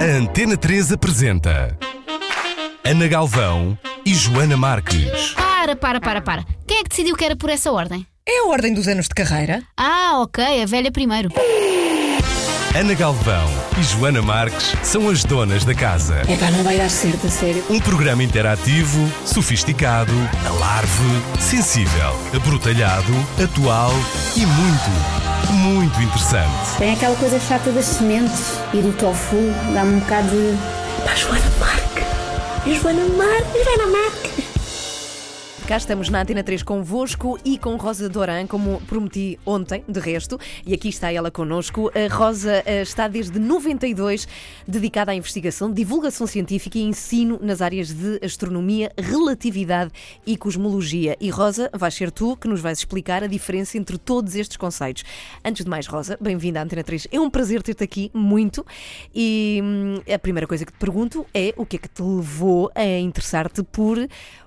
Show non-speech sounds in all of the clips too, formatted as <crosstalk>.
A Antena 3 apresenta Ana Galvão e Joana Marques. Para, para, para, para. Quem é que decidiu que era por essa ordem? É a ordem dos anos de carreira? Ah, ok, a velha primeiro. Ana Galvão e Joana Marques são as donas da casa. Epá, não vai dar certo, a sério. Um programa interativo, sofisticado, alarve, sensível, abrutalhado, atual e muito, muito interessante. Tem aquela coisa chata das sementes e do tofu, dá-me um bocado de. Pá, Joana Marque! Joana Marque! Joana Marque! Cá estamos na Antena 3 convosco e com Rosa Doran, como prometi ontem, de resto, e aqui está ela connosco. A Rosa eh, está desde 92 dedicada à investigação, divulgação científica e ensino nas áreas de astronomia, relatividade e cosmologia. E Rosa, vais ser tu que nos vais explicar a diferença entre todos estes conceitos. Antes de mais, Rosa, bem-vinda à Antena 3. É um prazer ter-te aqui, muito. E hum, a primeira coisa que te pergunto é o que é que te levou a interessar-te por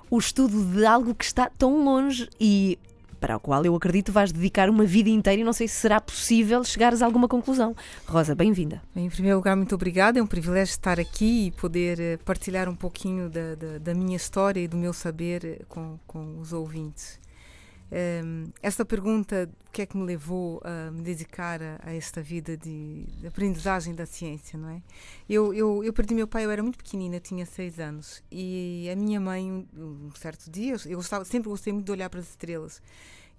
o estudo de algo que está tão longe e para o qual eu acredito vais dedicar uma vida inteira e não sei se será possível chegares a alguma conclusão. Rosa, bem-vinda. Em primeiro lugar, muito obrigada. É um privilégio estar aqui e poder eh, partilhar um pouquinho da, da, da minha história e do meu saber eh, com, com os ouvintes. Um, esta pergunta, o que é que me levou a me dedicar a, a esta vida de, de, aprendizagem da ciência, não é? Eu, eu, eu, perdi meu pai, eu era muito pequenina, tinha seis anos, e a minha mãe, um, um certo dia, eu gostava, sempre gostei muito de olhar para as estrelas,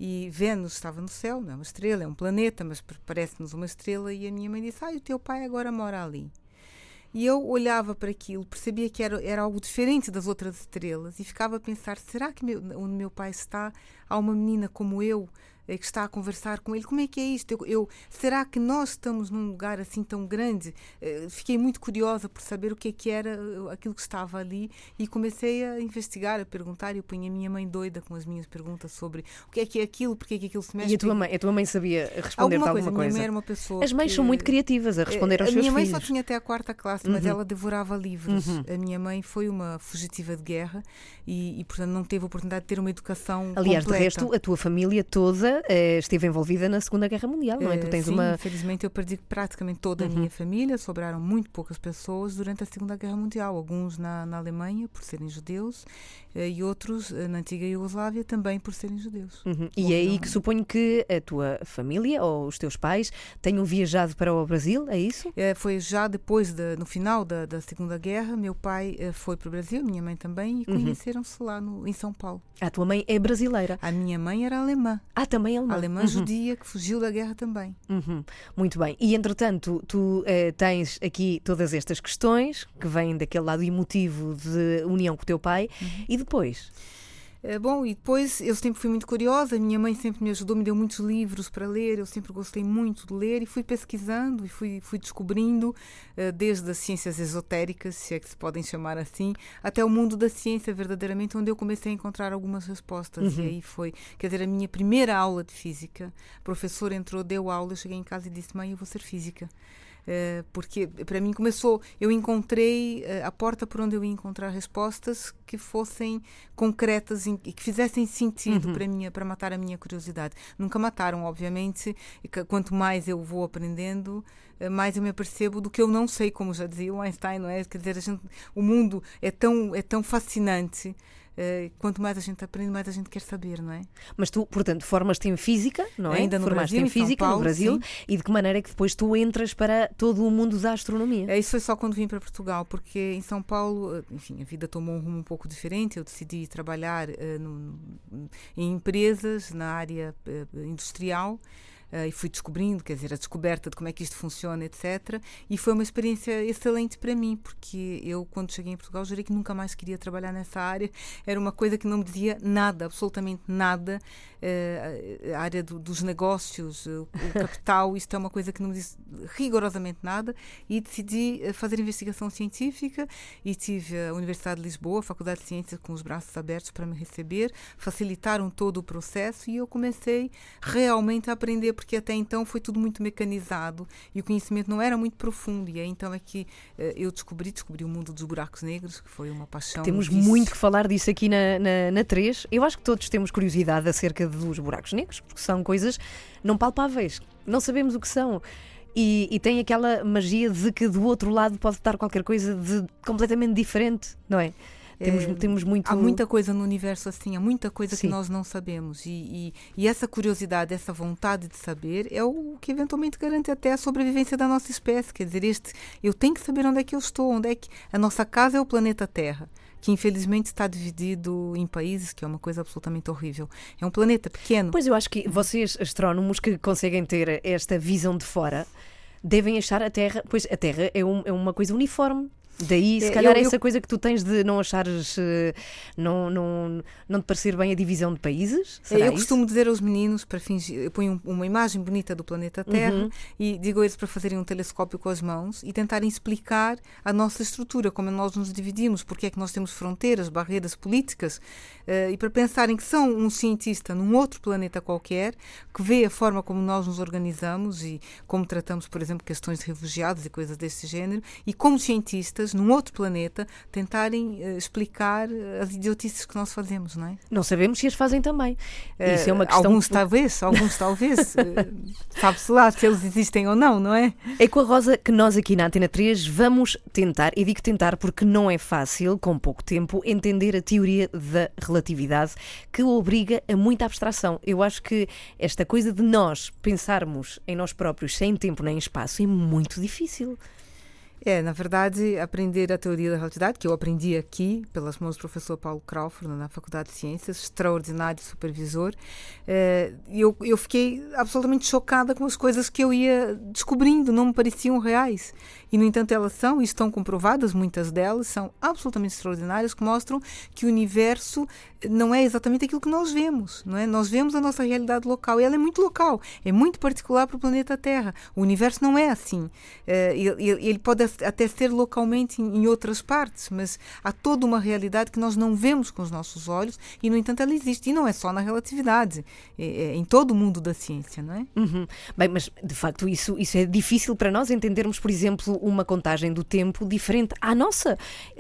e Vênus estava no céu, não é uma estrela, é um planeta, mas parece-nos uma estrela, e a minha mãe disse, ah, o teu pai agora mora ali. E eu olhava para aquilo, percebia que era, era algo diferente das outras estrelas e ficava a pensar: será que meu, onde meu pai está há uma menina como eu que está a conversar com ele. Como é que é isto? Eu, eu, será que nós estamos num lugar assim tão grande? Uh, fiquei muito curiosa por saber o que é que era eh, aquilo que estava ali e comecei a investigar, a perguntar. Eu punha a minha mãe doida com as minhas perguntas sobre o que é que é aquilo, porque é que aquilo se mexe. E a tua mãe, a tua mãe sabia responder alguma, alguma coisa? A minha mãe era uma pessoa. As mães que, são muito criativas a responder aos a seus filhos. A minha mãe filhos. só tinha até a quarta classe, mas uhum. ela devorava livros. Uhum. A minha mãe foi uma fugitiva de guerra e, e, portanto, não teve a oportunidade de ter uma educação. Aliás, completa. de resto, a tua família toda eh, esteve envolvida na Segunda Guerra Mundial, não é? Tu tens Sim, uma. Infelizmente, eu perdi praticamente toda a uhum. minha família, sobraram muito poucas pessoas durante a Segunda Guerra Mundial, alguns na, na Alemanha, por serem judeus, e outros na antiga Iugoslávia também por serem judeus. Uhum. E é aí que suponho que a tua família ou os teus pais tenham viajado para o Brasil, é isso? É, foi já depois, de, no final da, da Segunda Guerra, meu pai foi para o Brasil, minha mãe também, e uhum. conheceram-se lá no, em São Paulo. A tua mãe é brasileira? A minha mãe era alemã. Ah, também alemã? Alemã uhum. judia que fugiu da guerra também. Uhum. Muito bem. E entretanto, tu eh, tens aqui todas estas questões que vêm daquele lado emotivo de união com o teu pai, e depois? É, bom, e depois eu sempre fui muito curiosa, minha mãe sempre me ajudou, me deu muitos livros para ler, eu sempre gostei muito de ler e fui pesquisando e fui, fui descobrindo, uh, desde as ciências esotéricas, se é que se podem chamar assim, até o mundo da ciência verdadeiramente, onde eu comecei a encontrar algumas respostas. Uhum. E aí foi, quer dizer, a minha primeira aula de física, o professor entrou, deu aula, eu cheguei em casa e disse: Mãe, eu vou ser física. Eh, porque para mim começou, eu encontrei eh, a porta por onde eu ia encontrar respostas que fossem concretas e que fizessem sentido uhum. para mim, para matar a minha curiosidade. Nunca mataram, obviamente, e quanto mais eu vou aprendendo, eh, mais eu me apercebo do que eu não sei, como já dizia o Einstein, não é? Quer dizer, gente, o mundo é tão, é tão fascinante Uh, quanto mais a gente aprende, mais a gente quer saber, não é? Mas tu, portanto, formas-te em física, não é? Ainda no Formaste Brasil, em física Paulo, no Brasil sim. e de que maneira é que depois tu entras para todo o mundo da astronomia? É, isso foi só quando vim para Portugal, porque em São Paulo, eh, enfim, a vida tomou um rumo um pouco diferente. Eu decidi trabalhar uh, no, em empresas na área industrial. Uh, e fui descobrindo, quer dizer, a descoberta de como é que isto funciona, etc. E foi uma experiência excelente para mim, porque eu, quando cheguei em Portugal, jurei que nunca mais queria trabalhar nessa área. Era uma coisa que não me dizia nada, absolutamente nada. Uh, a área do, dos negócios, o, o <laughs> capital, isto é uma coisa que não me diz rigorosamente nada. E decidi fazer investigação científica e tive a Universidade de Lisboa, a Faculdade de Ciências, com os braços abertos para me receber, facilitaram todo o processo e eu comecei realmente a aprender porque até então foi tudo muito mecanizado e o conhecimento não era muito profundo. E aí então é que uh, eu descobri, descobri o mundo dos buracos negros, que foi uma paixão. Temos disso. muito que falar disso aqui na, na, na 3. Eu acho que todos temos curiosidade acerca dos buracos negros, porque são coisas não palpáveis, não sabemos o que são. e, e tem aquela magia de que do outro lado pode estar qualquer coisa de completamente diferente, não é? Temos, É, temos muito. Há muita coisa no universo assim, há muita coisa Sim. que nós não sabemos. E, e, e essa curiosidade, essa vontade de saber é o que eventualmente garante até a sobrevivência da nossa espécie. Quer dizer, este, eu tenho que saber onde é que eu estou, onde é que. A nossa casa é o planeta Terra. Que infelizmente está dividido em países, que é uma coisa absolutamente horrível. É um planeta pequeno. Pois eu acho que vocês, astrónomos, que conseguem ter esta visão de fora, devem achar a Terra. Pois a Terra é, um- é uma coisa uniforme. Daí, se É, calhar, eu- eu- essa coisa que tu tens de não achares. eh, não, não, não te parecer bem a divisão de países. Será eu isso? costumo dizer aos meninos para fingir, eu ponho um- uma imagem bonita do planeta Terra Uhum. e digo a eles para fazerem um telescópio com as mãos e tentarem explicar a nossa estrutura, como nós nos dividimos, porque é que nós temos fronteiras, barreiras políticas, eh, e para pensarem que são um cientista num outro planeta qualquer que vê a forma como nós nos organizamos e como tratamos, por exemplo, questões de refugiados e coisas desse género, e como cientistas num outro planeta tentarem eh, explicar eh, as idiotices que nós fazemos, não é? Não sabemos se as fazem também. Eh, Isso é uma questão. Alguns talvez, alguns talvez. <laughs> Sabe-se lá se eles existem ou não, não é? É com a Rosa que nós aqui na Antena 3 vamos tentar, e digo tentar porque não é fácil, com pouco tempo, entender a teoria da relatividade que obriga a muita abstração. Eu acho que esta coisa de nós pensarmos em nós próprios sem tempo nem espaço é muito difícil. É, na verdade, aprender a teoria da relatividade, que eu aprendi aqui, pelas mãos do professor Paulo Crawford, na Faculdade de Ciências, extraordinário supervisor, eh, eu, eu fiquei absolutamente chocada com as coisas que eu ia descobrindo, não me pareciam reais. E, no entanto, elas são, e estão comprovadas, muitas delas, são absolutamente extraordinárias, que mostram que o universo não é exatamente aquilo que nós vemos, não é? Nós vemos a nossa realidade local, e ela é muito local, é muito particular para o planeta Terra. O universo não é assim. Eh, ele, pode até ser localmente em, em outras partes, mas há toda uma realidade que nós não vemos com os nossos olhos, e, no entanto, ela existe. E não é só na relatividade, é, é em todo o mundo da ciência, não é? Uhum. Bem, mas de facto isso, isso é difícil para nós entendermos, por exemplo, uma contagem do tempo diferente à nossa,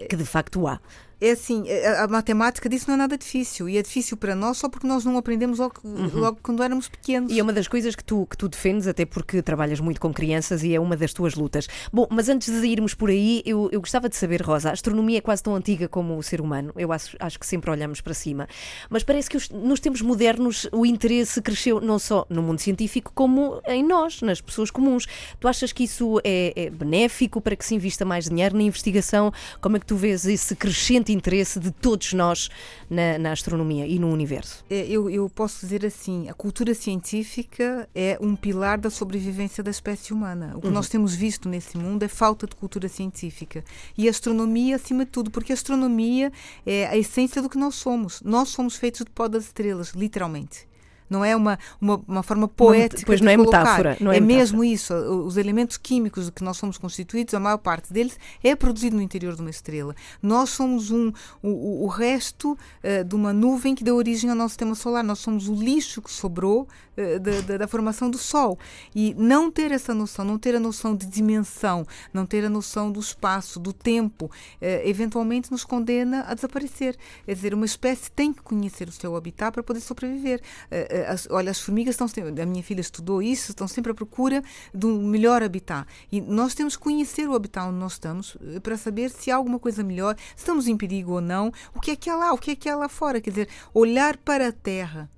que de facto há. É assim, a, a matemática disso não é nada difícil. E é difícil para nós só porque nós não aprendemos logo, logo quando éramos pequenos. E é uma das coisas que tu, que tu defendes, até porque trabalhas muito com crianças e é uma das tuas lutas. Bom, mas antes de irmos por aí, eu, eu gostava de saber, Rosa, a astronomia é quase tão antiga como o ser humano. Eu acho, acho que sempre olhamos para cima. Mas parece que os- nos tempos modernos o interesse cresceu não só no mundo científico, como em nós, nas pessoas comuns. Tu achas que isso é, é benéfico para que se invista mais dinheiro na investigação? Como é que tu vês esse crescente interesse de todos nós na, na astronomia e no universo? É, Eu, eu posso dizer assim: a cultura científica é um pilar da sobrevivência da espécie humana. O que nós temos visto nesse mundo é falta de cultura científica. E a astronomia, acima de tudo, porque a astronomia é a essência do que nós somos. Nós somos feitos de pó das estrelas, literalmente. Não é uma, uma, uma forma poética pois não é colocar. metáfora, não é é metáfora. mesmo isso. Os elementos químicos de que nós somos constituídos, a maior parte deles é produzido no interior de uma estrela. Nós somos um, o, o- resto eh, de uma nuvem que deu origem ao nosso sistema solar. Nós somos o lixo que sobrou eh, da, da- da formação do Sol. E não ter essa noção, não ter a noção de dimensão, não ter a noção do espaço, do tempo, eh, eventualmente nos condena a desaparecer. Quer dizer, uma espécie tem que conhecer o seu habitat para poder sobreviver. Eh, as- olha, as formigas estão sempre, a minha filha estudou isso, estão sempre à procura de um melhor habitat. E nós temos que conhecer o habitat onde nós estamos eh, para saber se há alguma coisa melhor, se estamos em perigo ou não, o que é que há lá, o que é que há lá fora. Quer dizer, olhar para a Terra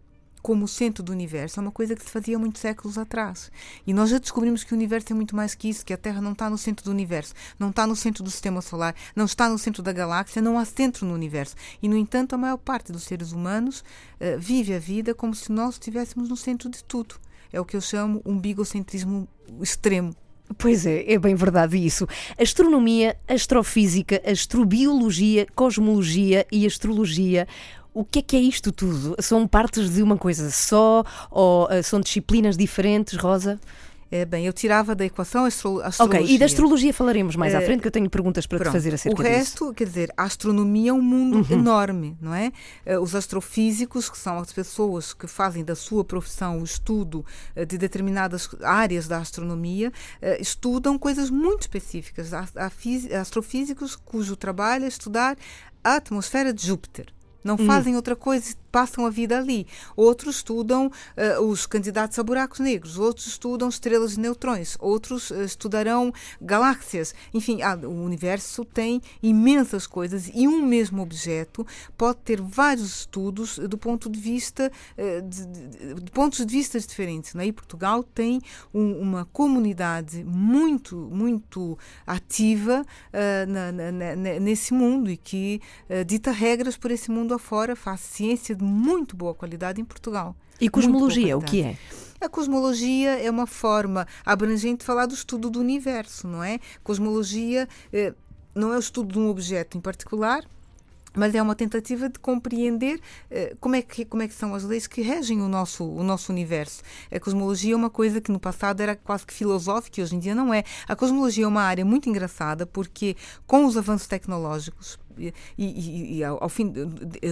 como o centro do universo é uma coisa que se fazia muitos séculos atrás. E nós já descobrimos que o universo é muito mais que isso, que a Terra não está no centro do universo, não está no centro do sistema solar, não está no centro da galáxia, não há centro no universo. E, no entanto, a maior parte dos seres humanos eh, vive a vida como se nós estivéssemos no centro de tudo. É o que eu chamo um bigocentrismo extremo. Pois é, é bem verdade isso. Astronomia, astrofísica, astrobiologia, cosmologia e astrologia. O que é que é isto tudo? São partes de uma coisa só ou ah, são disciplinas diferentes, Rosa? É, bem, eu tirava da equação a astro astrologia. Ok, e da astrologia falaremos mais à Eh, frente, que eu tenho perguntas para te Pronto. fazer acerca O disso. resto, quer dizer, a astronomia é um mundo enorme, não é? Eh, Os astrofísicos, que são as pessoas que fazem da sua profissão o estudo de determinadas áreas da astronomia, estudam coisas muito específicas. Há, astrofísicos cujo trabalho é estudar a atmosfera de Júpiter. Não fazem outra coisa passam a vida ali. Outros estudam uh, os candidatos a buracos negros, outros estudam estrelas de neutrões, outros uh, estudarão galáxias. Enfim, ah, o universo tem imensas coisas e um mesmo objeto pode ter vários estudos do ponto de vista uh, de, de, de, pontos de vista diferentes. Né? E Portugal tem um, uma comunidade muito, muito ativa na, na, na, nesse mundo e que dita regras por esse mundo afora, faz ciência de muito boa qualidade em Portugal. E cosmologia, o que é? A cosmologia é uma forma abrangente de falar do estudo do universo, não é? Cosmologia eh, não é o estudo de um objeto em particular, mas é uma tentativa de compreender uh, como, é que, como é que são as leis que regem o nosso, o nosso universo. A cosmologia é uma coisa que no passado era quase que filosófica e hoje em dia não é. A cosmologia é uma área muito engraçada porque com os avanços tecnológicos e, e, e ao, ao fim,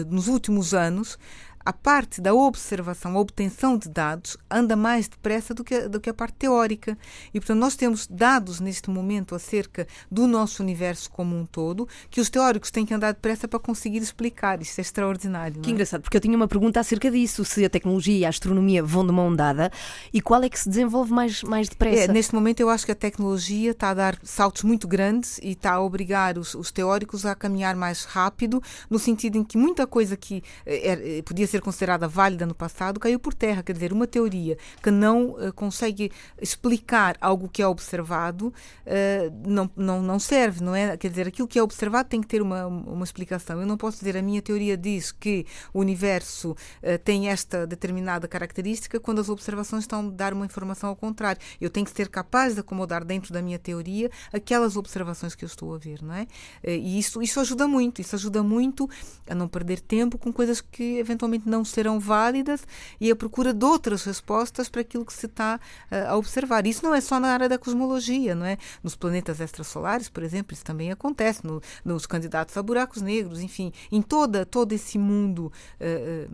nos últimos anos, a parte da observação, a obtenção de dados, anda mais depressa do que, a, do que a parte teórica. E, portanto, nós temos dados neste momento acerca do nosso universo como um todo, que os teóricos têm que andar depressa para conseguir explicar. Isto é extraordinário. Que é? engraçado, porque eu tinha uma pergunta acerca disso: se a tecnologia e a astronomia vão de mão dada e qual é que se desenvolve mais, mais depressa? É, neste momento, eu acho que a tecnologia está a dar saltos muito grandes e está a obrigar os, os teóricos a caminhar mais rápido, no sentido em que muita coisa que é, podia ser considerada válida no passado caiu por terra. Quer dizer, uma teoria que não uh, consegue explicar algo que é observado uh, não, não, não serve, não é? Quer dizer, aquilo que é observado tem que ter uma, uma explicação. Eu não posso dizer a minha teoria diz que o universo uh, tem esta determinada característica quando as observações estão a dar uma informação ao contrário. Eu tenho que ser capaz de acomodar dentro da minha teoria aquelas observações que eu estou a ver, não é? E isso, isso ajuda muito, isso ajuda muito a não perder tempo com coisas que eventualmente não serão válidas e a procura de outras respostas para aquilo que se está uh, a observar. Isso não é só na área da cosmologia, não é? Nos planetas extrasolares, por exemplo, isso também acontece, no, nos candidatos a buracos negros, enfim, em toda, todo esse mundo. Uh,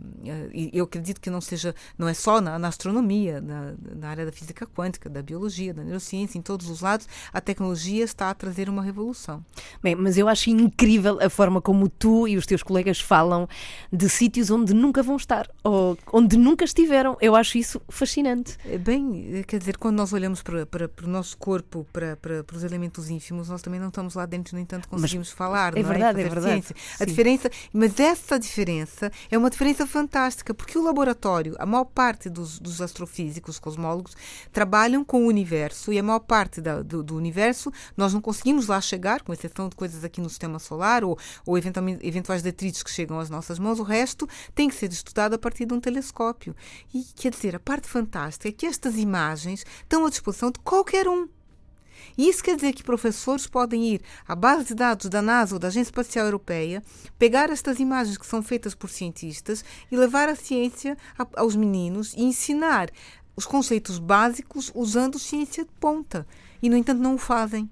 eu acredito que não seja, não é só na, na astronomia, na, na, área da física quântica, da biologia, da neurociência, em todos os lados, a tecnologia está a trazer uma revolução. Bem, mas eu acho incrível a forma como tu e os teus colegas falam de sítios onde nunca nunca vão estar, ou onde nunca estiveram. Eu acho isso fascinante. É bem, quer dizer, quando nós olhamos para, para, para o nosso corpo, para, para, para, os elementos ínfimos, nós também não estamos lá dentro, no entanto, conseguimos mas falar. É verdade, é? é verdade. A diferença, mas essa diferença é uma diferença fantástica, porque o laboratório, a maior parte dos, dos astrofísicos, cosmólogos, trabalham com o universo e a maior parte da, do, do, universo nós não conseguimos lá chegar, com exceção de coisas aqui no sistema solar ou, ou eventualmente, eventuais detritos que chegam às nossas mãos, o resto tem que ser estudado a partir de um telescópio. E quer dizer, a parte fantástica é que estas imagens estão à disposição de qualquer um. E isso quer dizer que professores podem ir à base de dados da NASA ou da Agência Espacial Europeia, pegar estas imagens que são feitas por cientistas e levar a ciência aos meninos e ensinar os conceitos básicos usando ciência de ponta. E, no entanto, não o fazem.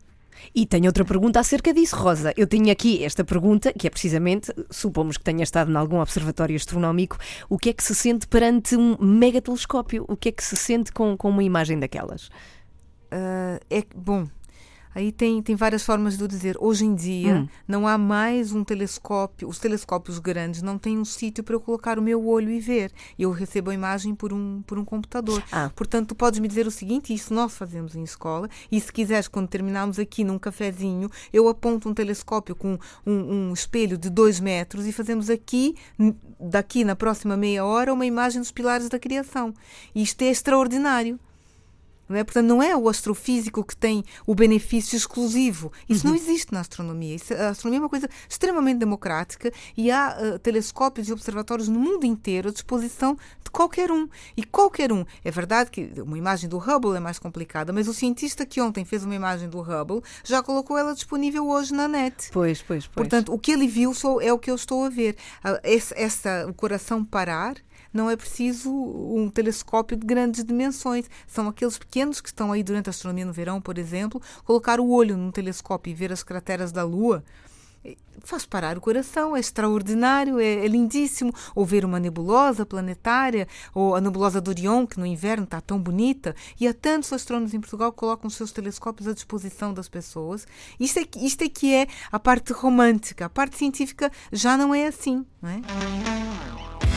E tenho outra pergunta acerca disso, Rosa. Eu tenho aqui esta pergunta, que é precisamente, supomos que tenha estado em algum observatório astronómico, o que é que se sente perante um megatelescópio? O que é que se sente com, com uma imagem daquelas? Uh, é bom, Aí tem, tem várias formas de eu dizer. Hoje em dia, hum. não há mais um telescópio. Os telescópios grandes não têm um sítio para eu colocar o meu olho e ver. Eu recebo a imagem por um, por um computador. Ah. Portanto, tu podes me dizer o seguinte: isso nós fazemos em escola. E se quiseres, quando terminarmos aqui num cafezinho, eu aponto um telescópio com um, um espelho de dois metros e fazemos aqui, daqui na próxima meia hora, uma imagem dos pilares da criação. Isto é extraordinário. Não é? Portanto, não é o astrofísico que tem o benefício exclusivo. Isso uhum. não existe na astronomia. Isso, a astronomia é uma coisa extremamente democrática e há uh, telescópios e observatórios no mundo inteiro à disposição de qualquer um. E qualquer um. É verdade que uma imagem do Hubble é mais complicada, mas o cientista que ontem fez uma imagem do Hubble já colocou ela disponível hoje na net. Pois, pois, pois. Portanto, o que ele viu é o que eu estou a ver. Uh, esse, essa, o coração parar não é preciso um telescópio de grandes dimensões. São aqueles pequenos que estão aí durante a astronomia no verão, por exemplo, colocar o olho num telescópio e ver as crateras da Lua faz parar o coração, é extraordinário, é, é, lindíssimo. Ou ver uma nebulosa planetária, ou a nebulosa do Orion, que no inverno está tão bonita. E há tantos astrônomos em Portugal que colocam os seus telescópios à disposição das pessoas. Isto é, isto é que é a parte romântica. A parte científica já não é assim, não é?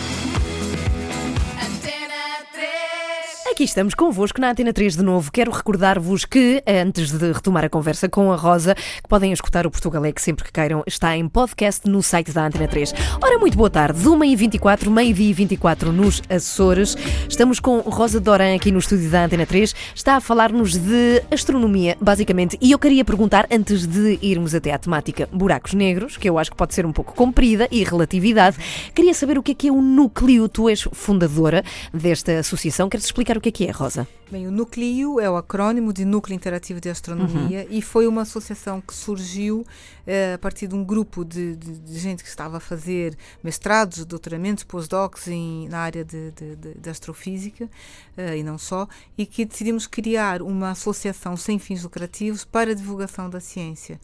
Aqui estamos convosco na Antena 3 de novo. Quero recordar-vos que, antes de retomar a conversa com a Rosa, que podem escutar o Portugalec sempre que queiram, está em podcast no site da Antena 3. Ora, muito boa tarde. 1h24, meio-dia e 24 nos Açores. Estamos com Rosa Doran aqui no estúdio da Antena 3. Está a falar-nos de astronomia, basicamente. E eu queria perguntar, antes de irmos até à temática buracos negros, que eu acho que pode ser um pouco comprida, e relatividade, queria saber o que é que é o núcleo. Tu és fundadora desta associação. Queres explicar o que é que é, Rosa? Bem, o Núcleo é o acrônimo de Núcleo Interativo de Astronomia e foi uma associação que surgiu eh, a partir de um grupo de, de- de gente que estava a fazer mestrados, doutoramentos, pós-docs em- na área de, de- astrofísica eh, e não só, e que decidimos criar uma associação sem fins lucrativos para a divulgação da ciência.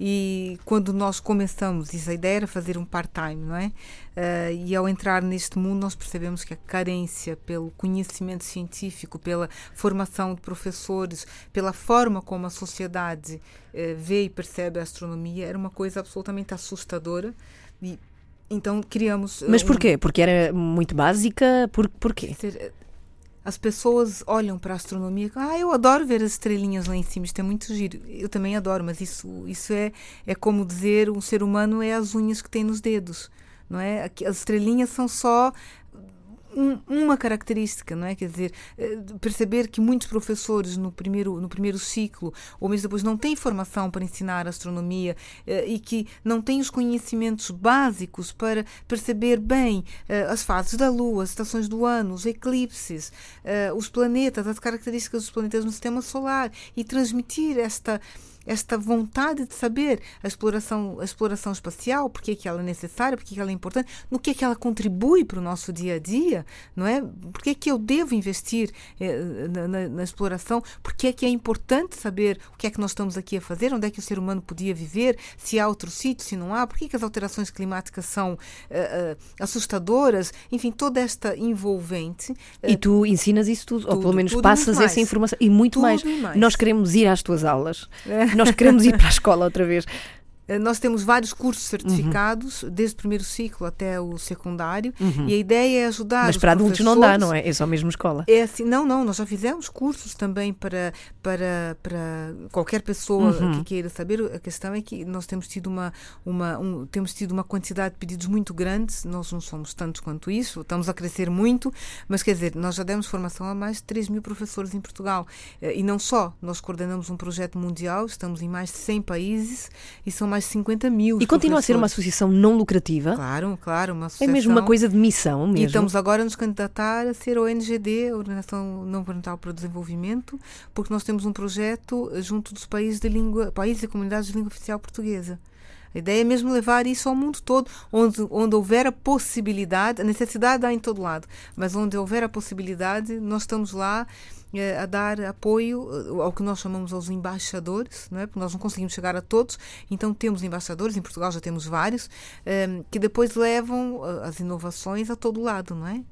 E quando nós começamos, isso a ideia era fazer um part-time, não é? Eh, e ao entrar neste mundo, nós percebemos que a carência pelo conhecimento científico, pela formação de professores, pela forma como a sociedade eh, vê e percebe a astronomia, era uma coisa absolutamente assustadora. E então criamos. eh, Mas um- porquê? Porque era muito básica? Por, porquê? As pessoas olham para a astronomia, ah, eu adoro ver as estrelinhas lá em cima, isto é muito giro. Eu também adoro, mas isso, isso é, é como dizer um ser humano é as unhas que tem nos dedos, não é? As estrelinhas são só um- uma característica, não é? Quer dizer, eh, perceber que muitos professores no primeiro, no primeiro ciclo, ou mesmo depois, não têm formação para ensinar astronomia eh, e que não têm os conhecimentos básicos para perceber bem eh, as fases da Lua, as estações do ano, os eclipses, os planetas, as características dos planetas no sistema solar e transmitir esta esta vontade de saber a exploração, a exploração espacial, porque é que ela é necessária, porque é que ela é importante, no que é que ela contribui para o nosso dia a dia, não é? Porque é que eu devo investir eh, na, na- na exploração? Porque é que é importante saber o que é que nós estamos aqui a fazer, onde é que o ser humano podia viver, se há outro sítio, se não há, por que é que as alterações climáticas são eh, eh, assustadoras, enfim, toda esta envolvente. eh, E tu ensinas isso tudo, ou tudo, pelo menos passas essa informação e muito mais. mais. Nós queremos ir às tuas aulas. Nós queremos ir para a escola outra vez. Eh, Nós temos vários cursos Uhum. certificados, desde o primeiro ciclo até o secundário, e a ideia é ajudar. Uhum. Mas para adultos não dá, não é? É só mesmo escola. É assim, não, não, nós já fizemos cursos também para, para, para qualquer pessoa Uhum. que queira saber. A questão é que nós temos tido uma, uma, um- temos tido uma quantidade de pedidos muito grande, nós não somos tantos quanto isso, estamos a crescer muito, mas quer dizer, nós já demos formação a mais de 3 mil professores em Portugal. Eh, E não só, nós coordenamos um projeto mundial, estamos em mais de 100 países e são mais de 50 mil. E continua a ser uma associação não lucrativa. Claro, claro, uma É associação. mesmo uma coisa de missão E mesmo. estamos agora a nos candidatar a ser a ONGD, a Organização Não Governamental para o Desenvolvimento, porque nós temos um projeto junto dos países de língua, países e comunidades de língua oficial portuguesa. A ideia é mesmo levar isso ao mundo todo, onde, onde houver a possibilidade, a necessidade há em todo lado, mas onde houver a possibilidade, nós estamos lá eh, a dar apoio eh, ao que nós chamamos aos embaixadores, não é? porque nós não conseguimos chegar a todos, então temos embaixadores, em Portugal já temos vários, eh, que depois levam as inovações a todo lado, não é?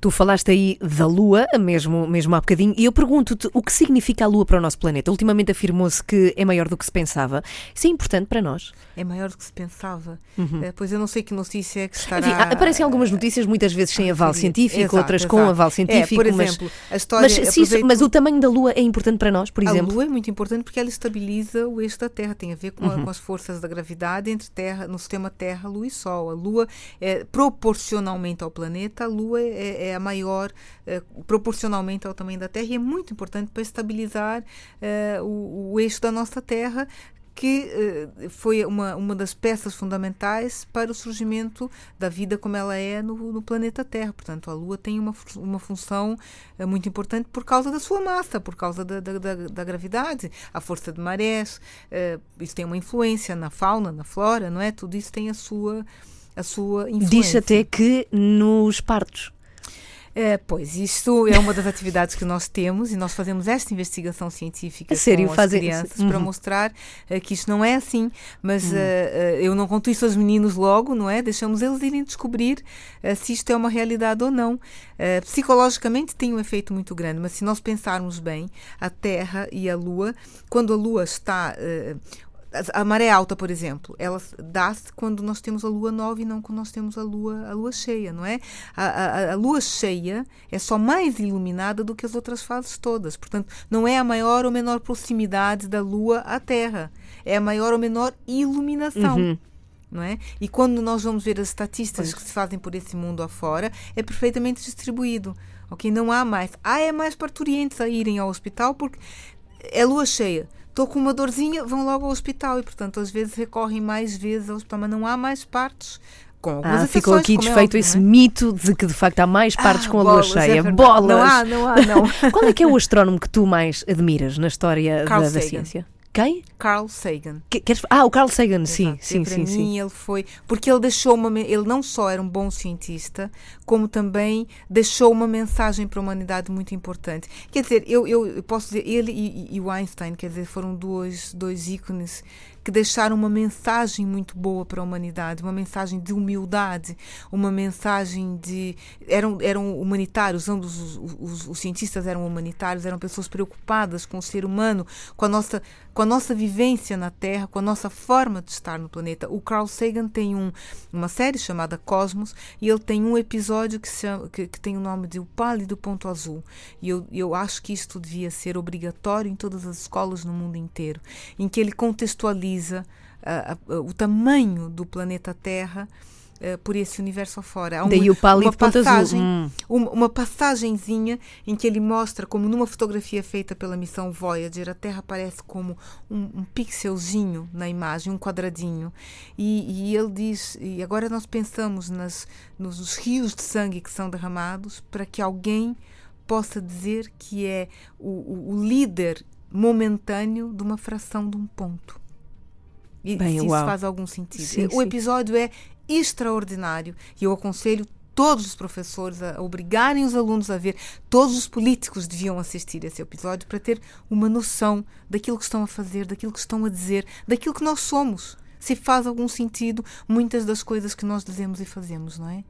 Tu falaste aí da Lua, mesmo, mesmo há bocadinho, e eu pergunto-te o que significa a Lua para o nosso planeta. Ultimamente afirmou-se que é maior do que se pensava. Isso é importante para nós. É maior do que se pensava. Eh, pois eu não sei que notícia é que estará... Enfim, aparecem algumas notícias, muitas vezes sem aval científico, exato, outras com exato. aval É, científico. por mas- exemplo, a história... mas, se isso- aproveito- mas o tamanho da Lua é importante para nós, por A exemplo? Lua é muito importante porque ela estabiliza o eixo da Terra, tem a ver com, a- Uhum. com as forças da gravidade entre Terra, no sistema Terra, Lua e Sol. A Lua, é, proporcionalmente ao planeta, a Lua é, é a maior, é, proporcionalmente ao tamanho da Terra, e é muito importante para estabilizar é, o, o eixo da nossa Terra, que eh, foi uma, uma das peças fundamentais para o surgimento da vida como ela é no, no planeta Terra. Portanto, a Lua tem uma, uma função eh, muito importante por causa da sua massa, por causa da, da, da- da gravidade, a força de marés. eh, isso tem uma influência na fauna, na flora, não é? Tudo isso tem a sua, a sua influência. Diz até que nos partos. É, pois, isto é uma das atividades que nós temos e nós fazemos esta investigação científica A sério? com as crianças para Uhum. mostrar eh, que isto não é assim, mas eh, eh, eu não conto isso aos meninos logo, não é? Deixamos eles irem descobrir se isto é uma realidade ou não. Psicologicamente tem um efeito muito grande, mas se nós pensarmos bem, a Terra e a Lua, quando a Lua está a maré alta, por exemplo, ela dá-se quando nós temos a lua nova e não quando nós temos a lua, a lua cheia, não é? A, a, a, lua cheia é só mais iluminada do que as outras fases todas. Portanto, não é a maior ou menor proximidade da lua à Terra, é a maior ou menor iluminação. Uhum. Não é? E quando nós vamos ver as estatísticas pois. que se fazem por esse mundo afora, é perfeitamente distribuído. Ok? Não há mais. Há é mais parturientes a irem ao hospital porque é lua cheia estou com uma dorzinha, vão logo ao hospital e, portanto, às vezes recorrem mais vezes ao hospital, mas não há mais partes. Com algumas ah, ficou aqui é desfeito é esse é? mito de que de facto há mais partes ah, com a lua cheia. É bolas! Não há, não há, não. <laughs> Qual é que é o astrónomo que tu mais admiras na história da, da ciência? Quem? Carl Sagan. Que, queres... Ah, o Carl Sagan, Exato. sim, sim, para sim, mim sim. ele foi porque ele deixou uma ele não só era um bom cientista, como também deixou uma mensagem para a humanidade muito importante. Quer dizer, eu, eu posso dizer ele e, e o Einstein, quer dizer, foram dois dois ícones que deixaram uma mensagem muito boa para a humanidade, uma mensagem de humildade, uma mensagem de. Eram, eram humanitários, ambos os, os, os cientistas eram humanitários, eram pessoas preocupadas com o ser humano, com a nossa com a nossa vivência na Terra, com a nossa forma de estar no planeta. O Carl Sagan tem um, uma série chamada Cosmos e ele tem um episódio que, chama, que, que, tem o nome de O Pálido Ponto Azul. E eu, eu acho que isto devia ser obrigatório em todas as escolas no mundo inteiro, em que ele contextualiza uh, uh, o tamanho do planeta Terra uh, por esse universo afora. Há uma, Daí o pálido uma passagem, hum. uma, uma passagenzinha em que ele mostra como numa fotografia feita pela missão Voyager a Terra aparece como um, um pixelzinho na imagem, um quadradinho. E, e, ele diz, e agora nós pensamos nas, nos rios de sangue que são derramados para que alguém possa dizer que é o, o, o líder momentâneo de uma fração de um ponto. E Bem, se uau. isso faz algum sentido. Sim, o sim. episódio é extraordinário e eu aconselho todos os professores a obrigarem os alunos a ver. Todos os políticos deviam assistir esse episódio para ter uma noção daquilo que estão a fazer, daquilo que estão a dizer, daquilo que nós somos. Se faz algum sentido muitas das coisas que nós dizemos e fazemos, não é?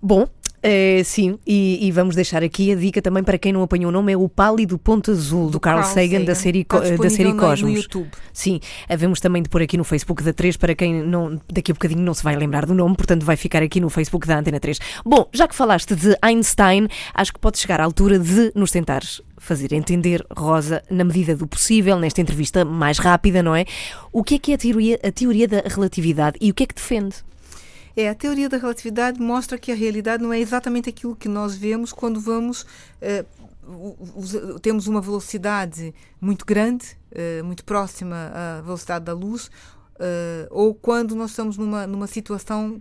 Bom, é, sim, e, e, vamos deixar aqui a dica também para quem não apanhou o nome: é o Pálido Ponto Azul, do, do Carl, Carl Sagan, Sagan, da série, da série Cosmos. No YouTube. Sim, havemos também de pôr aqui no Facebook da 3 para quem não, daqui a bocadinho não se vai lembrar do nome, portanto vai ficar aqui no Facebook da Antena 3. Bom, já que falaste de Einstein, acho que pode chegar à altura de nos tentares fazer entender, Rosa, na medida do possível, nesta entrevista mais rápida, não é? O que é que é a teoria, a teoria da relatividade e o que é que defende? É, a teoria da relatividade mostra que a realidade não é exatamente aquilo que nós vemos quando vamos. Eh, temos uma velocidade muito grande, eh, muito próxima à velocidade da luz, Uh, ou quando nós estamos numa, numa situação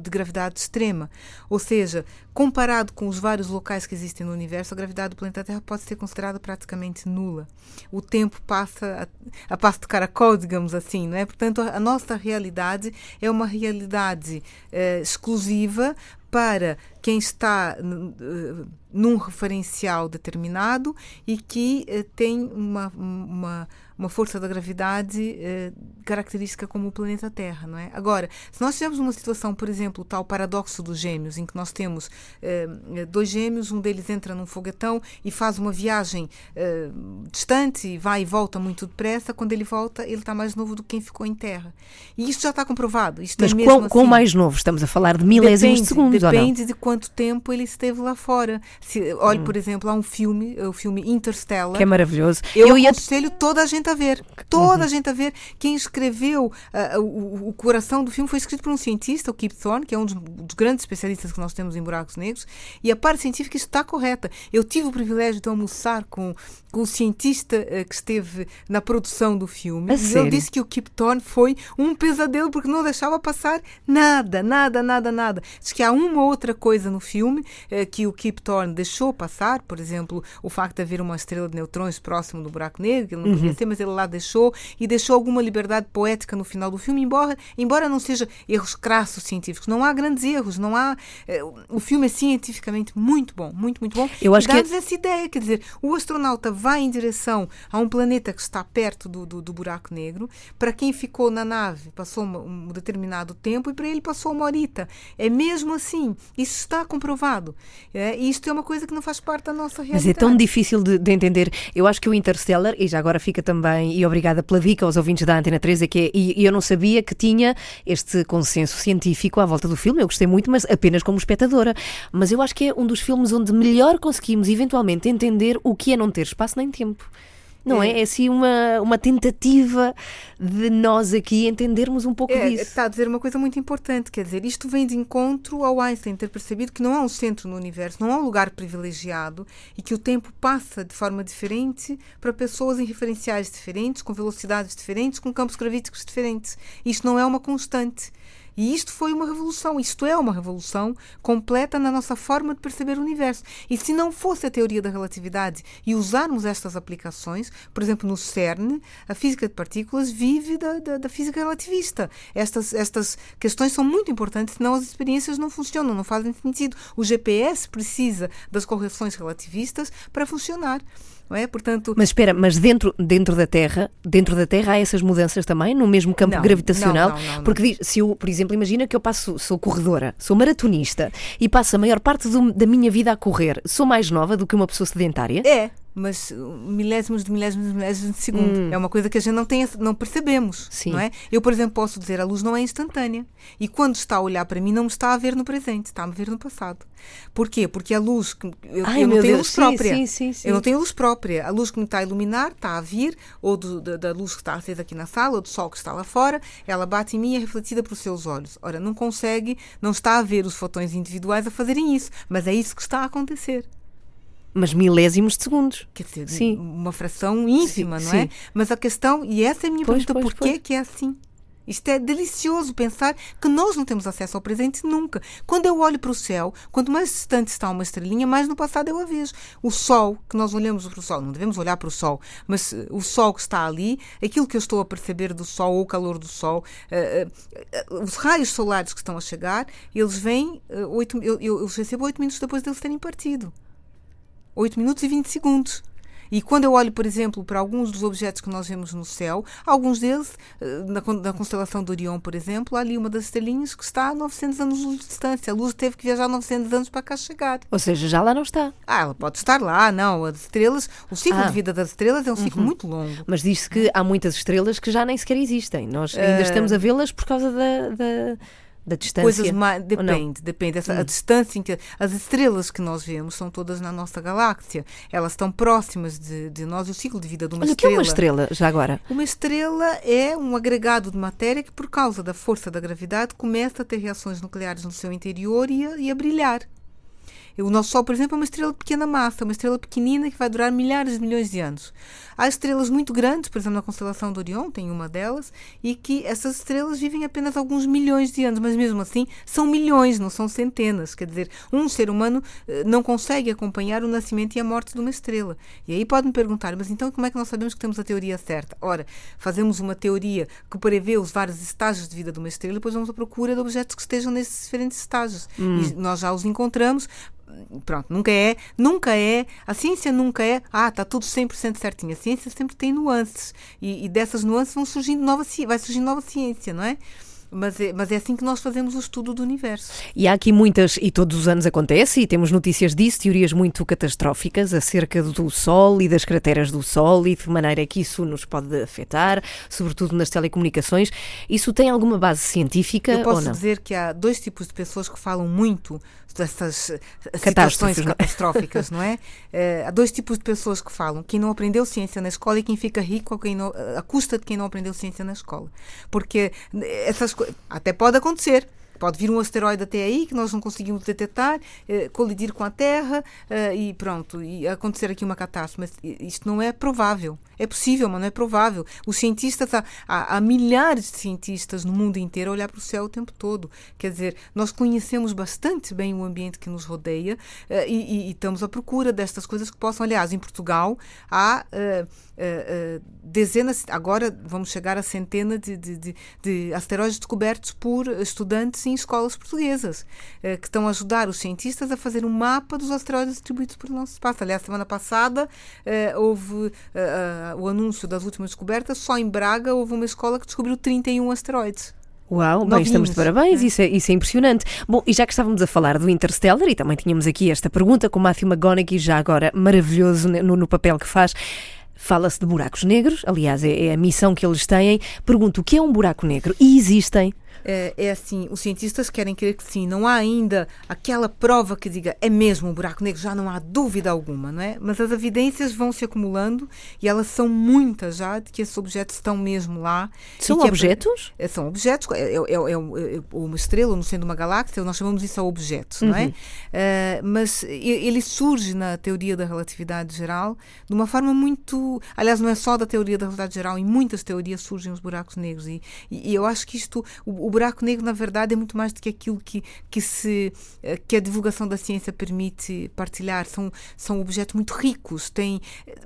de gravidade extrema. Ou seja, comparado com os vários locais que existem no universo, a gravidade do planeta Terra pode ser considerada praticamente nula. O tempo passa a, a passo de caracol, digamos assim, não é? Portanto, a, a nossa realidade é uma realidade uh, exclusiva para quem está uh, num referencial determinado e que tem uma, uma uma força da gravidade eh, característica como o planeta Terra, não é? Agora, se nós tivermos uma situação, por exemplo, o tal paradoxo dos gêmeos, em que nós temos eh, dois gêmeos, um deles entra num foguetão e faz uma viagem eh, distante, vai e volta muito depressa, quando ele volta, ele está mais novo do que quem ficou em Terra. E isto já está comprovado. Isto Mas é quão, assim. quão mais novo? Estamos a falar de milésimos de segundos, Depende de quanto tempo ele esteve lá fora. Se, olhe, hum. por exemplo, há um filme, o filme Interstellar. Que é maravilhoso. Eu, Eu aconselho ia... toda a gente a ver. Toda uhum. a gente a ver. Quem escreveu uh, o, o, coração do filme foi escrito por um cientista, o Kip Thorne, que é um dos, dos, grandes especialistas que nós temos em buracos negros, e a parte científica está correta. Eu tive o privilégio de almoçar com, com o cientista uh, que esteve na produção do filme. A e sério? ele disse que o Kip Thorne foi um pesadelo porque não deixava passar nada, nada, nada, nada. Diz que há uma outra coisa no filme uh, que o Kip Thorne deixou passar, por exemplo, o facto de haver uma estrela de neutrões próximo do buraco negro, que ele não uhum. conhecia, mas ele lá deixou e deixou alguma liberdade poética no final do filme, embora, embora não seja erros crassos científicos. Não há grandes erros, não há. Eh, o filme é cientificamente muito bom, muito, muito bom. Eu acho e dá-nos que- essa ideia, quer dizer, o astronauta vai em direção a um planeta que está perto do, do, do buraco negro. Para quem ficou na nave, passou um determinado tempo e para ele passou uma horita. É mesmo assim. Isso está comprovado. É, e isto é uma coisa que não faz parte da nossa realidade. Mas é tão difícil de, de entender. Eu acho que o Interstellar, e já agora fica também, e obrigada pela dica aos ouvintes da Antena 3, é que é, e, e eu não sabia que tinha este consenso científico à volta do filme. Eu gostei muito, mas apenas como espectadora. Mas eu acho que é um dos filmes onde melhor conseguimos eventualmente entender o que é não ter espaço nem tempo. Não é? É assim uma, uma tentativa de nós aqui entendermos um pouco É, disso. está a dizer uma coisa muito importante, quer dizer, isto vem de encontro ao Einstein ter percebido que não há um centro no universo, não há um lugar privilegiado e que o tempo passa de forma diferente para pessoas em referenciais diferentes, com velocidades diferentes, com campos gravíticos diferentes. Isto não é uma constante. E isto foi uma revolução, isto é uma revolução completa na nossa forma de perceber o universo. E se não fosse a teoria da relatividade e usarmos estas aplicações, por exemplo, no CERN, a física de partículas vive da, da, da física relativista. Estas, estas questões são muito importantes, senão as experiências não funcionam, não fazem sentido. O GPS precisa das correções relativistas para funcionar. Não é? Portanto, Mas espera, mas dentro, dentro da Terra, dentro da Terra há essas mudanças também, no mesmo campo Não, gravitacional? não, não. Porque diz, se eu, por exemplo, imagina que eu passo, sou corredora, sou maratonista e passo a maior parte do- da minha vida a correr, sou mais nova do que uma pessoa sedentária? É, mas uh, milésimos de milésimos de milésimos de segundo. É uma coisa que a gente não, tem, não percebemos. Hum. Sim. Não é? Eu, por exemplo, posso dizer a luz não é instantânea. E quando está a olhar para mim, não me está a ver no presente, está a me ver no passado. Porquê? Porque a luz. Eu, Ai, eu não tenho Deus, luz própria. sim, sim, sim. Eu não tenho luz própria. A luz que me está a iluminar está a vir, ou do- da, da luz que está acesa aqui na sala, ou do sol que está lá fora, ela bate em mim e é refletida pelos seus olhos. Ora, não consegue, não está a ver os fotões individuais a fazerem isso, mas é isso que está a acontecer. Mas milésimos de segundos. Quer dizer, Sim. uma fração ínfima, Sim, não é? sim. Mas a questão, e essa é a minha Pois, pergunta, pois, porquê pois. que é assim? Isto é delicioso pensar que nós não temos acesso ao presente nunca. Quando eu olho para o céu, quanto mais distante está uma estrelinha, mais no passado eu a vejo. O sol, que nós olhamos para o sol, não devemos olhar para o sol, mas eh, o sol que está ali, aquilo que eu estou a perceber do sol, ou o calor do sol, eh, eh, os raios solares que estão a chegar, eles vêm, eh, oito, eu, eu, eu recebo oito minutos depois deles terem partido. 8 minutos e 20 segundos. E quando eu olho, por exemplo, para alguns dos objetos que nós vemos no céu, alguns deles, eh, na, con- na constelação de Orion, por exemplo, há ali uma das estrelinhas que está a 900 anos de distância. A luz teve que viajar 900 anos para cá chegar. Ou seja, já lá não está. Ah, ela pode estar lá, não. As estrelas, o ciclo Ah. de vida das estrelas é um ciclo muito longo. Mas diz-se que há muitas estrelas que já nem sequer existem. Nós ainda estamos a vê-las por causa da, da, da distância. Coisas mais. Depende, depende. Essa, A distância em que. As estrelas que nós vemos são todas na nossa galáxia. Elas estão próximas de, de nós. O ciclo de vida de uma Olha, o que é estrela. uma estrela, já agora? Uma estrela é um agregado de matéria que, por causa da força da gravidade, começa a ter reações nucleares no seu interior e a, e a brilhar. O nosso Sol, por exemplo, é uma estrela de pequena massa, uma estrela pequenina que vai durar milhares de milhões de anos. Há estrelas muito grandes, por exemplo, na constelação de Orion, tem uma delas, e que essas estrelas vivem apenas alguns milhões de anos, mas mesmo assim são milhões, não são centenas. Quer dizer, um ser humano eh, não consegue acompanhar o nascimento e a morte de uma estrela. E aí pode-me perguntar, mas então como é que nós sabemos que temos a teoria certa? Ora, fazemos uma teoria que prevê os vários estágios de vida de uma estrela e depois vamos à procura de objetos que estejam nesses diferentes estágios. E nós já os encontramos. Pronto, nunca é, nunca é, a ciência nunca é, ah, está tudo 100% certinho. A ciência sempre tem nuances e, e dessas nuances vão surgindo nova, vai surgindo nova ciência, não é? Mas, é? mas é assim que nós fazemos o estudo do universo. E há aqui muitas, e todos os anos acontece, e temos notícias disso, teorias muito catastróficas acerca do Sol e das crateras do Sol e de maneira que isso nos pode afetar, sobretudo nas telecomunicações. Isso tem alguma base científica Eu posso dizer que há dois tipos de pessoas que falam muito dessas eh, situações não é? catastróficas, não é? Eh, há dois tipos de pessoas que falam: quem não aprendeu ciência na escola e quem fica rico a, quem não, a custa de quem não aprendeu ciência na escola. Porque eh, essas coisas. Até pode acontecer. Pode vir um asteroide até aí que nós não conseguimos detectar, eh, colidir com a Terra eh, e pronto, e acontecer aqui uma catástrofe. Mas isto não é provável. É possível, mas não é provável. Os cientistas, há, há, há milhares de cientistas no mundo inteiro a olhar para o céu o tempo todo. Quer dizer, nós conhecemos bastante bem o ambiente que nos rodeia e, e, estamos à procura destas coisas que possam. Aliás, em Portugal há. Dezenas, agora vamos chegar a centenas de, de, de, de, asteroides descobertos por estudantes em escolas portuguesas, uh, que estão a ajudar os cientistas a fazer um mapa dos asteroides distribuídos pelo nosso espaço. Aliás, semana passada houve o anúncio das últimas descobertas, só em Braga houve uma escola que descobriu 31 asteroides. Uau, bem, estamos de parabéns, é. Isso, é, isso é impressionante. Bom, e já que estávamos a falar do Interstellar, e também tínhamos aqui esta pergunta com Matthew McGonaghy, já agora maravilhoso no, no papel que faz, fala-se de buracos negros, aliás, é, é a missão que eles têm. Pergunto, o que é um buraco negro? E existem? É, é, assim, os cientistas querem crer que sim, não há ainda aquela prova que diga é mesmo um buraco negro, já não há dúvida alguma, não é? Mas as evidências vão se acumulando e elas são muitas já de que esses objetos estão mesmo lá. São objetos? É, são objetos, é, é, é, é, uma estrela no centro de uma galáxia, nós chamamos isso a objetos, uhum. não é? Uh, mas ele surge na teoria da relatividade geral de uma forma muito. Aliás, não é só da teoria da relatividade geral, em muitas teorias surgem os buracos negros e, e, e eu acho que isto, o, o buraco negro, na verdade, é muito mais do que aquilo que, que, se, eh, que a divulgação da ciência permite partilhar. São, são objetos muito ricos. Tem,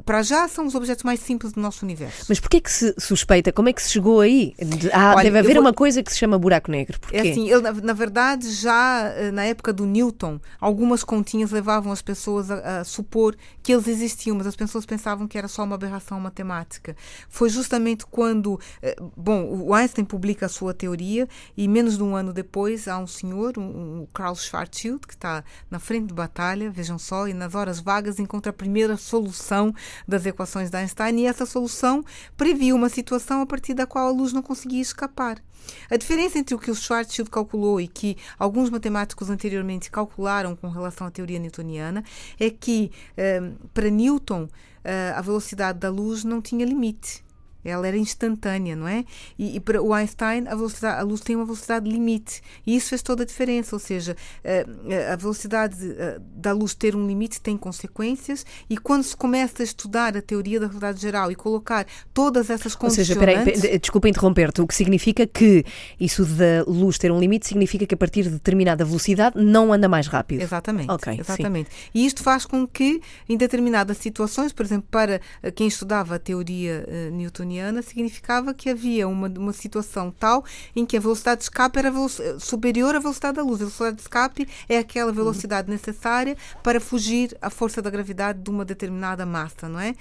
para já, são os objetos mais simples do nosso universo. Mas porquê que se suspeita? Como é que se chegou aí? Ah, Olha, deve haver vou... uma coisa que se chama buraco negro. Porquê? É assim, ele, na, na, verdade, já eh, na época do Newton, algumas continhas levavam as pessoas a, a supor que eles existiam, mas as pessoas pensavam que era só uma aberração matemática. Foi justamente quando, eh, bom, o Einstein publica a sua teoria e menos de um ano depois há um senhor, um, um Schwarzschild, que está na frente de batalha, vejam só, e nas horas vagas encontra a primeira solução das equações de Einstein, e essa solução previa uma situação a partir da qual a luz não conseguia escapar. A diferença entre o que o Schwarzschild calculou e que alguns matemáticos anteriormente calcularam com relação à teoria newtoniana é que, eh, para Newton, eh, a velocidade da luz não tinha limite. Ela era instantânea, não é? E, e, para o Einstein, a, velocidade, a luz tem uma velocidade limite. E isso fez toda a diferença. Ou seja, eh, eh, a velocidade eh, da luz ter um limite tem consequências. E quando se começa a estudar a teoria da relatividade geral e colocar todas essas condições. Ou seja, peraí, desculpa interromper-te. O que significa que isso da luz ter um limite significa que a partir de determinada velocidade não anda mais rápido. Exatamente. Okay, exatamente. Sim. E isto faz com que, em determinadas situações, por exemplo, para quem estudava a teoria uh, newtoniana, significava que havia uma, uma situação tal em que a velocidade de escape era superior à velocidade da luz. A velocidade de escape é aquela velocidade necessária para fugir à força da gravidade de uma determinada massa, não é?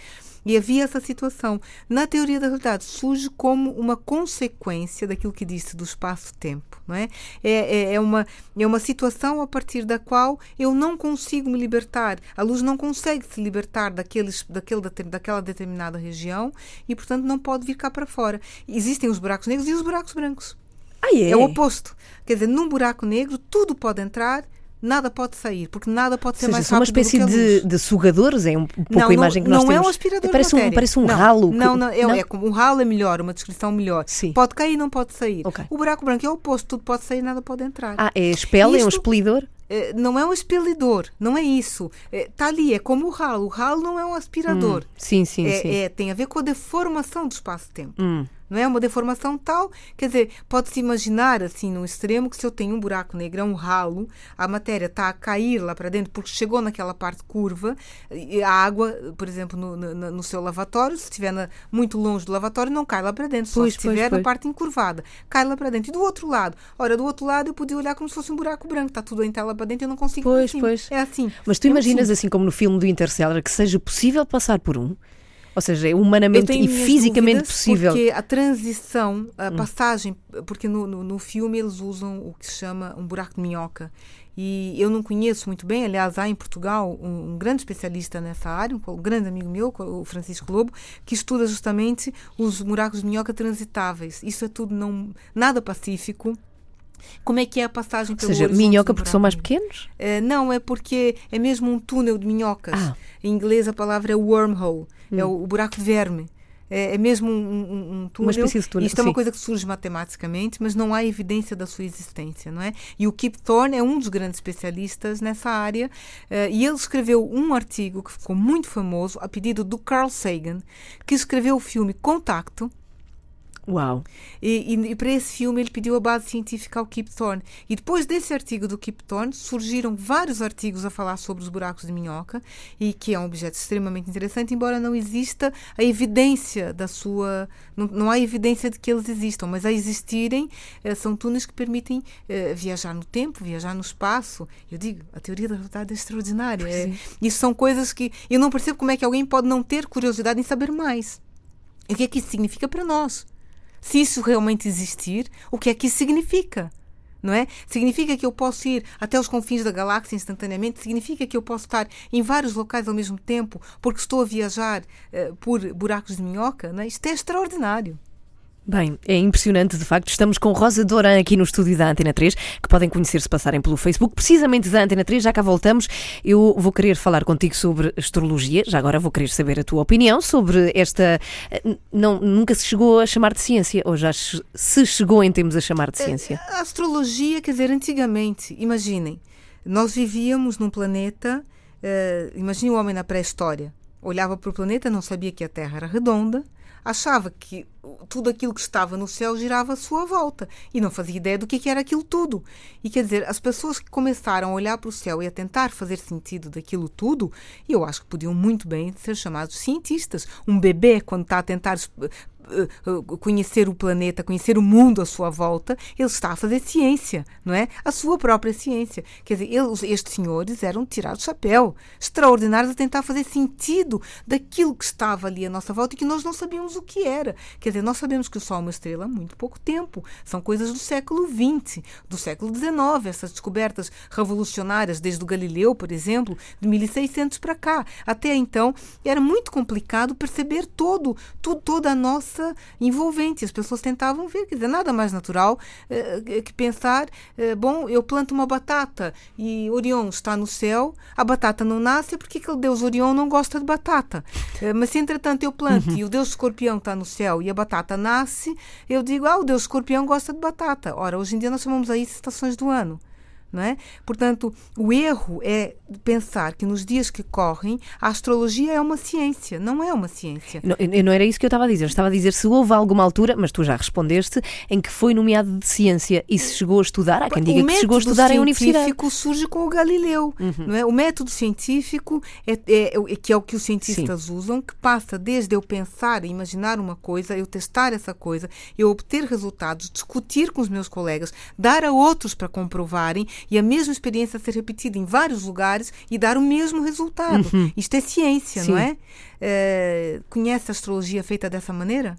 E havia essa situação. Na teoria da realidade, surge como uma consequência daquilo que disse do espaço-tempo. Não é? É, é, é, uma, é uma situação a partir da qual eu não consigo me libertar. A luz não consegue se libertar daqueles, daquele, daquela determinada região e, portanto, não pode vir cá para fora. Existem os buracos negros e os buracos brancos. Ah, é? é o oposto. Quer dizer, num buraco negro, tudo pode entrar nada pode sair, porque nada pode ser seja, mais rápido uma espécie de, de, sugadores, é um pouco não, a imagem que nós não temos. Não é um aspirador parece um, parece um não, ralo. Não, não, é, não? é um ralo é melhor, uma descrição melhor. Sim. Pode cair, não pode sair. Okay. O buraco branco é o oposto, tudo pode sair, nada pode entrar. Ah, é espelho, é um expelidor? Eh, não é um expelidor, não é isso. Está eh, ali, é como o ralo. O ralo não é um aspirador. Hum, sim, sim, é, sim. É, tem a ver com a deformação do espaço-tempo. Hum não é? Uma deformação tal, quer dizer, pode-se imaginar assim no extremo que se eu tenho um buraco negro, é um ralo, a matéria está a cair lá para dentro porque chegou naquela parte curva, e a água, por exemplo, no, no, no seu lavatório, se estiver na, muito longe do lavatório, não cai lá para dentro, pois, só se estiver na parte encurvada, cai lá para dentro. E do outro lado, ora, do outro lado eu podia olhar como se fosse um buraco branco, está tudo em tela para dentro, eu não consigo Pois, pois. É assim. Mas tu é imaginas assim. assim como no filme do Interstellar que seja possível passar por um? Ou seja, é humanamente e fisicamente possível. Porque a transição, a hum. passagem, porque no, no, no, filme eles usam o que se chama um buraco de minhoca. E eu não conheço muito bem, aliás, há em Portugal um, um grande especialista nessa área, um, um, grande amigo meu, o Francisco Lobo, que estuda justamente os buracos de minhoca transitáveis. Isso é tudo não, nada pacífico, como é que é a passagem pelo Ou seja, minhoca porque são mais pequenos? Uh, não, é porque é mesmo um túnel de minhocas. Ah. Em inglês a palavra é wormhole, é hum. é o, o buraco de verme. É, é mesmo um, um, um túnel. Túnel, Isto é uma coisa que surge matematicamente, mas não há evidência da sua existência, não é? E o Kip Thorne é um dos grandes especialistas nessa área eh, e ele escreveu um artigo que ficou muito famoso a pedido do Carl Sagan, que escreveu o filme Contacto, Uau. e, e- e para esse filme ele pediu a base científica ao Kip Thorne. E depois desse artigo do Kip Thorne surgiram vários artigos a falar sobre os buracos de minhoca, e que é um objeto extremamente interessante, embora não exista a evidência da sua. Não, não há evidência de que eles existam, mas a existirem eh, são túneis que permitem eh, viajar no tempo, viajar no espaço. Eu digo, a teoria da relatividade é extraordinária. É, isso são coisas que eu não percebo como é que alguém pode não ter curiosidade em saber mais. E o que é que isso significa para nós? Se isso realmente existir, o que é que isso significa? Não é? Significa que eu posso ir até os confins da galáxia instantaneamente? Significa que eu posso estar em vários locais ao mesmo tempo porque estou a viajar eh, por buracos de minhoca? Não é? Isto é extraordinário. Bem, é impressionante de facto. Estamos com Rosa Doran aqui no estúdio da Antena 3, que podem conhecer se passarem pelo Facebook, precisamente da Antena 3. Já cá voltamos. Eu vou querer falar contigo sobre astrologia. Já agora vou querer saber a tua opinião sobre esta. eh, Não, nunca se chegou a chamar de ciência, ou já se chegou em termos a chamar de ciência? A astrologia, quer dizer, antigamente, imaginem, nós vivíamos num planeta, eh, imagine o homem na pré-história, olhava para o planeta, não sabia que a Terra era redonda, achava que tudo aquilo que estava no céu girava à sua volta e não fazia ideia do que que era aquilo tudo. E quer dizer, as pessoas que começaram a olhar para o céu e a tentar fazer sentido daquilo tudo, eu acho que podiam muito bem ser chamados cientistas. Um bebê, quando está a tentar conhecer o planeta, conhecer o mundo à sua volta, ele está a fazer ciência, não é? A sua própria ciência. Quer dizer, estes senhores eram tirados do chapéu, extraordinários a tentar fazer sentido daquilo que estava ali à nossa volta e que nós não sabíamos o que era. Quer dizer, nós sabemos que o Sol é uma estrela há muito pouco tempo. São coisas do século XX, do século XIX, essas descobertas revolucionárias, desde o Galileu, por exemplo, de 1600 para cá. Até então, era muito complicado perceber todo, tu- toda a nossa envolvente. As pessoas tentavam ver, quer dizer, nada mais natural eh, que pensar, eh, bom, eu planto uma batata e Orion está no céu, a batata não nasce, porque aquele deus Orion não gosta de batata. Eh, mas se entretanto eu planto e o deus escorpião está no céu e a batata nasce, eu digo, ah, o deus escorpião gosta de batata. Ora, hoje em dia nós chamamos a isso estações do ano. Não é? Portanto, o erro é pensar que nos dias que correm a astrologia é uma ciência. Não é uma ciência. Não, não era isso que eu estava a dizer. Eu estava a dizer se houve alguma altura, mas tu já respondeste, em que foi nomeado de ciência e se chegou a estudar. Há quem diga o que chegou a método estudar em universidade. científico surge com o Galileu, não é? O método científico é, é- é- que é o que os cientistas usam, que passa desde eu pensar e imaginar uma coisa, eu testar essa coisa, eu obter resultados, discutir com os meus colegas, dar a outros para comprovarem e a mesma experiência ser repetida em vários lugares e dar o mesmo resultado. Isto é ciência, não Sim. é? Eh, conhece a astrologia feita dessa maneira?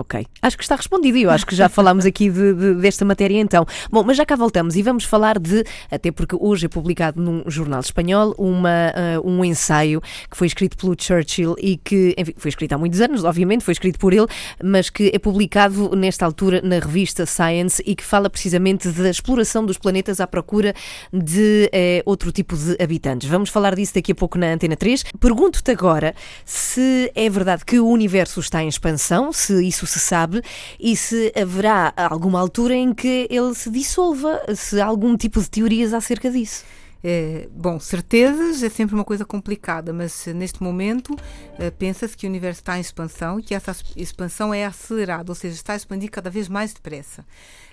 Ok, acho que está respondido e eu acho que já falámos aqui de- de- desta matéria então. Bom, mas já cá voltamos e vamos falar de, até porque hoje é publicado num jornal espanhol, uma, ah, um ensaio que foi escrito pelo Churchill e que, enfim, foi escrito há muitos anos, obviamente, foi escrito por ele, mas que é publicado nesta altura na revista Science e que fala precisamente da exploração dos planetas à procura de eh, outro tipo de habitantes. Vamos falar disso daqui a pouco na Antena 3. Pergunto-te agora se é verdade que o universo está em expansão, se isso se sabe, e se haverá alguma altura em que ele se dissolva, se há algum tipo de teorias acerca disso. É, bom, certezas é sempre uma coisa complicada, mas neste momento eh, pensa-se que o universo está em expansão e que essa expansão é acelerada, ou seja, está a expandir cada vez mais depressa.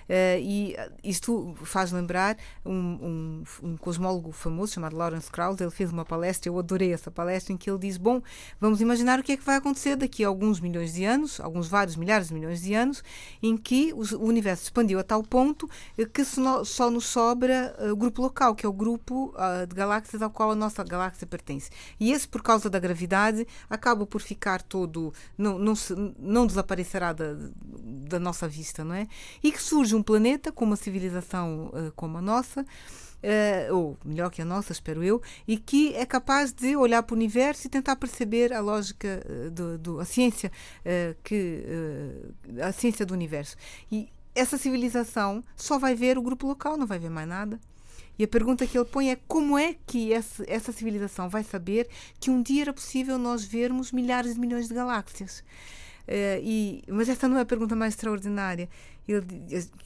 Eh, e eh, isto faz lembrar um, um, um cosmólogo famoso chamado Lawrence Krauss. Ele fez uma palestra, eu adorei essa palestra, em que ele diz: Bom, vamos imaginar o que é que vai acontecer daqui a alguns milhões de anos, alguns vários milhares de milhões de anos, em que o universo expandiu a tal ponto eh, que só no- só nos sobra o grupo local, que é o grupo ah, de galáxias ao qual a nossa galáxia pertence. E esse, por causa da gravidade, acaba por ficar todo, não, não, se- não desaparecerá da, da nossa vista, não é? E que surge um planeta com uma civilização eh, como a nossa, eh, ou melhor que a nossa, espero eu, e que é capaz de olhar para o universo e tentar perceber a lógica eh, do, do- a ciência que a ciência do universo. E essa civilização só vai ver o grupo local, não vai ver mais nada. E a pergunta que ele põe é como é que esse- essa civilização vai saber que um dia era possível nós vermos milhares de milhões de galáxias? Eh, e, mas essa não é a pergunta mais extraordinária. Ele,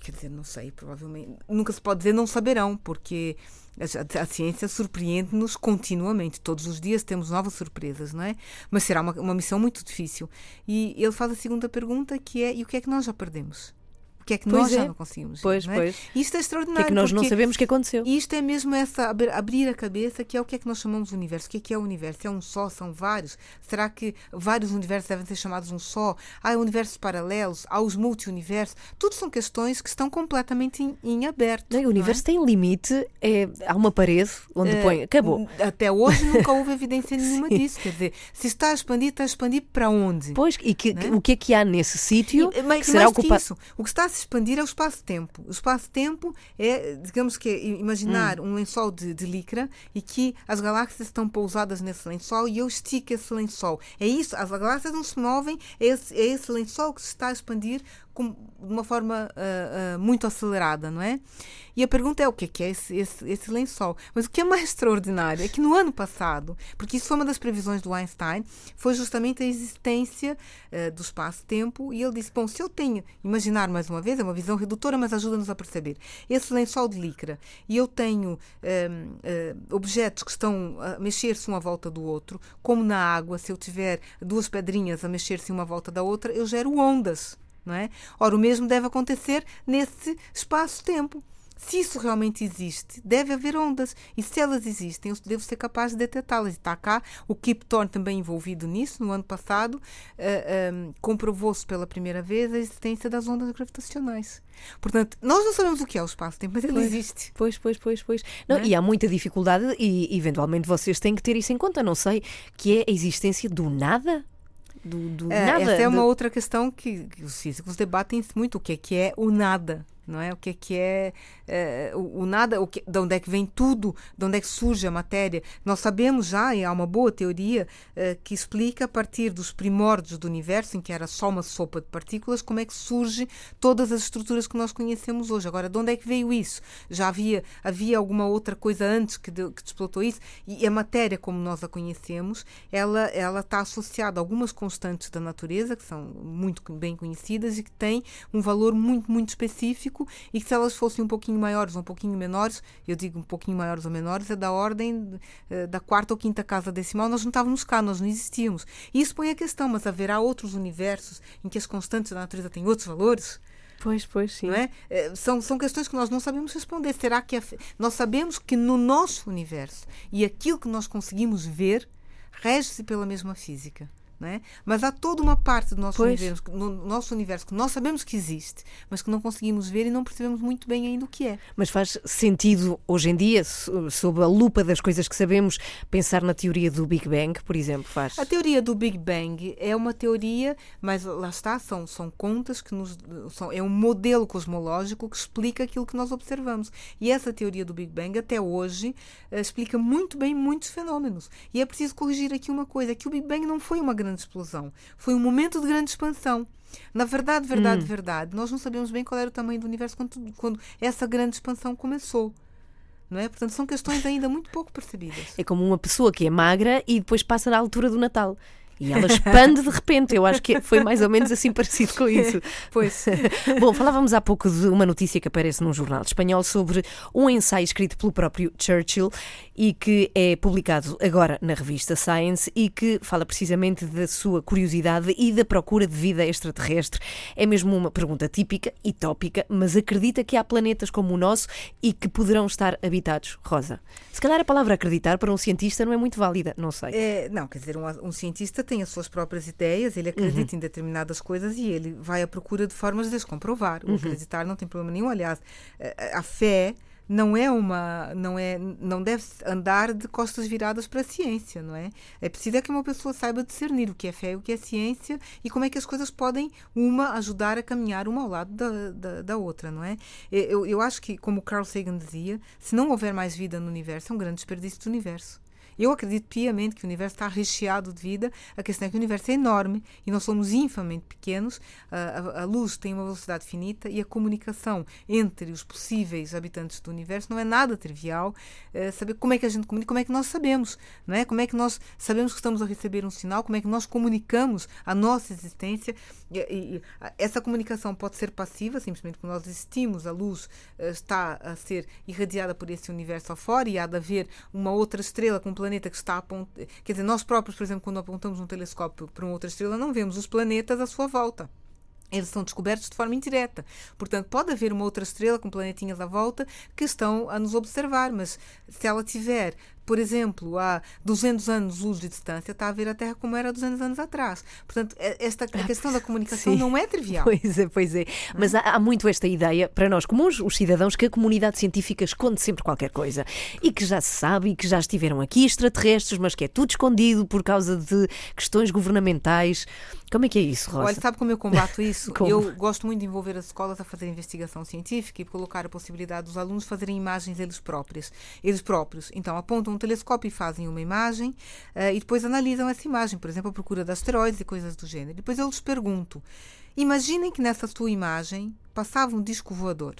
quer dizer, não sei, provavelmente. Nunca se pode dizer não saberão, porque a, a ciência surpreende-nos continuamente. Todos os dias temos novas surpresas, não é? Mas será uma, uma missão muito difícil. E ele faz a segunda pergunta, que é: e o que é que nós já perdemos? Que é que Pois nós é. já não conseguimos. Pois, não é? pois. Isto é O extraordinário. que é que nós não sabemos que aconteceu? Isto é mesmo essa ab- abrir a cabeça, que é o que é que nós chamamos de universo. O que é que é o universo? É um só? São vários? Será que vários universos devem ser chamados um só? Há universos paralelos? Há os multi-universos? Tudo são questões que estão completamente em, em aberto. Não, o não é? universo tem limite, é, há uma parede onde Eh, põe. Acabou. Até hoje nunca houve <laughs> evidência nenhuma disso. Quer dizer, se está a expandir, está a expandir para onde? Pois, e que, é? o que é que há nesse sítio E, mas que será ocupado? isso, o que está a expandir é o espaço-tempo. O espaço-tempo é, digamos que, é imaginar Hum. um lençol de, de licra e que as galáxias estão pousadas nesse lençol e eu estico esse lençol. É isso, as galáxias não se movem, é esse, é esse lençol que se está a expandir com, de uma forma ah, ah, muito acelerada, não é? E a pergunta é o que é que é esse, esse, esse lençol? Mas o que é mais <laughs> extraordinário é que no ano passado, porque isso foi uma das previsões do Einstein, foi justamente a existência eh, do espaço-tempo e ele disse, bom, se eu tenho, imaginar mais uma vez, é uma visão redutora, mas ajuda-nos a perceber, esse lençol de licra e eu tenho objetos que estão a mexer-se um à volta do outro, como na água, se eu tiver duas pedrinhas a mexer-se uma à volta da outra, eu gero ondas. Não é? Ora, o mesmo deve acontecer nesse espaço-tempo. Se isso realmente existe, deve haver ondas. E se elas existem, eu devo ser capaz de detectá-las. E está cá o Kip Thorne também envolvido nisso. No ano passado, eh, eh, comprovou-se pela primeira vez a existência das ondas gravitacionais. Portanto, nós não sabemos o que é o espaço-tempo, mas ele Pois. existe. Pois, pois, pois, pois. Não, Não é? E há muita dificuldade e, eventualmente, vocês têm que ter isso em conta. Não sei, que é a existência do nada? Do, do É, nada? essa é uma do- outra questão que, que os físicos debatem muito, o que é que é o nada. Não é? O que é que é, eh, o, o nada, o que, de onde é que vem tudo, de onde é que surge a matéria. Nós sabemos já, e há uma boa teoria eh, que explica a partir dos primórdios do universo, em que era só uma sopa de partículas, como é que surge todas as estruturas que nós conhecemos hoje. Agora, de onde é que veio isso? Já havia, havia alguma outra coisa antes que, deu- que explotou isso? E a matéria, como nós a conhecemos, ela, ela está associada a algumas constantes da natureza, que são muito bem conhecidas e que têm um valor muito, muito específico e que se elas fossem um pouquinho maiores ou um pouquinho menores, eu digo um pouquinho maiores ou menores, é da ordem eh, da quarta ou quinta casa decimal, nós não estávamos cá, nós não existíamos. E isso põe a questão, mas haverá outros universos em que as constantes da natureza têm outros valores? Pois, pois, sim. não é? Eh, São, são questões que nós não sabemos responder. Será que a nós sabemos que no nosso universo e aquilo que nós conseguimos ver rege-se pela mesma física? Não é? Mas há toda uma parte do nosso Pois. universo, no nosso universo que nós sabemos que existe, mas que não conseguimos ver e não percebemos muito bem ainda o que é. Mas faz sentido, hoje em dia, so- sob a lupa das coisas que sabemos, pensar na teoria do Big Bang, por exemplo, faz. A teoria do Big Bang é uma teoria, mas lá está, são, são contas que nos. São, é um modelo cosmológico que explica aquilo que nós observamos. E essa teoria do Big Bang, até hoje, eh, explica muito bem muitos fenómenos. E é preciso corrigir aqui uma coisa: que o Big Bang não foi uma grande explosão, foi um momento de grande expansão. Na verdade, verdade, verdade, nós não sabemos bem qual era o tamanho do universo quando, quando essa grande expansão começou. Não é? Portanto, são questões ainda muito pouco percebidas. É como uma pessoa que é magra e depois passa na altura do Natal. E ela expande de repente. Eu acho que foi mais ou menos assim parecido com isso. <laughs> Pois. <laughs> Bom, falávamos há pouco de uma notícia que aparece num jornal espanhol sobre um ensaio escrito pelo próprio Churchill e que é publicado agora na revista Science e que fala precisamente da sua curiosidade e da procura de vida extraterrestre. É mesmo uma pergunta típica e tópica, mas acredita que há planetas como o nosso e que poderão estar habitados, Rosa. Se calhar a palavra acreditar para um cientista não é muito válida, não sei. É, não, quer dizer, um, um cientista tem as suas próprias ideias, ele acredita em determinadas coisas e ele vai à procura de formas de as comprovar. O acreditar não tem problema nenhum. Aliás, a, a fé não é uma não é não deve andar de costas viradas para a ciência não é? É preciso é que uma pessoa saiba discernir o que é fé e o que é ciência e como é que as coisas podem uma ajudar a caminhar uma ao lado da, da, da outra não é? Eu, eu acho que como Carl Sagan dizia se não houver mais vida no universo é um grande desperdício do universo Eu acredito piamente que o universo está recheado de vida. A questão é que o universo é enorme e nós somos infamente pequenos. A, a, a luz tem uma velocidade finita e a comunicação entre os possíveis habitantes do universo não é nada trivial. É, saber como é que a gente comunica, como é que nós sabemos, não é? Como é que nós sabemos que estamos a receber um sinal, como é que nós comunicamos a nossa existência. E, essa comunicação pode ser passiva, simplesmente quando nós existimos, a luz uh, está a ser irradiada por esse universo afora e há de haver uma outra estrela com um planeta que está apontando. Quer dizer, nós próprios, por exemplo, quando apontamos um telescópio para uma outra estrela, não vemos os planetas à sua volta eles são descobertos de forma indireta. Portanto, pode haver uma outra estrela com planetinhas à volta que estão a nos observar, mas se ela tiver por exemplo, há 200 anos luz de distância, está a ver a Terra como era 200 anos atrás. Portanto, esta a questão da comunicação Sim. não é trivial. Pois é, pois é. Mas há, há, muito esta ideia, para nós comuns, os cidadãos, que a comunidade científica esconde sempre qualquer coisa. E que já se sabe, e que já estiveram aqui extraterrestres, mas que é tudo escondido por causa de questões governamentais. Como é que é isso, Rosa? Olha, sabe como eu combato <laughs> isso? eu gosto muito de envolver as escolas a fazer investigação científica e colocar a possibilidade dos alunos fazerem imagens eles próprios. Eles próprios. Então, apontam telescópio e fazem uma imagem uh, e depois analisam essa imagem, por exemplo, a procura de asteroides e coisas do gênero. Depois eu lhes pergunto: imaginem que nessa tua imagem passava um disco voador.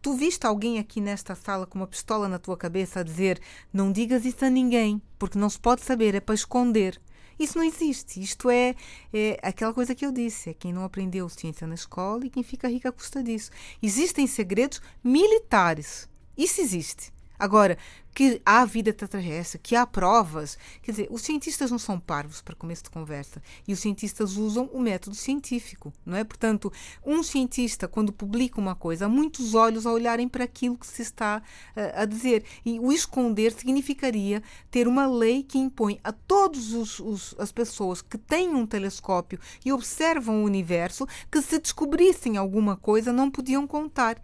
Tu viste alguém aqui nesta sala com uma pistola na tua cabeça a dizer: não digas isso a ninguém, porque não se pode saber, é para esconder. Isso não existe. Isto é, é, aquela coisa que eu disse: é quem não aprendeu ciência na escola e quem fica rico à custa disso. Existem segredos militares. Isso existe. Agora, que há vida extraterrestre, que há provas. Quer dizer, os cientistas não são parvos para começo de conversa. E os cientistas usam o método científico, não é? Portanto, um cientista, quando publica uma coisa, há muitos olhos a olharem para aquilo que se está uh, a dizer. E o esconder significaria ter uma lei que impõe a todas as pessoas que têm um telescópio e observam o universo que, se descobrissem alguma coisa, não podiam contar.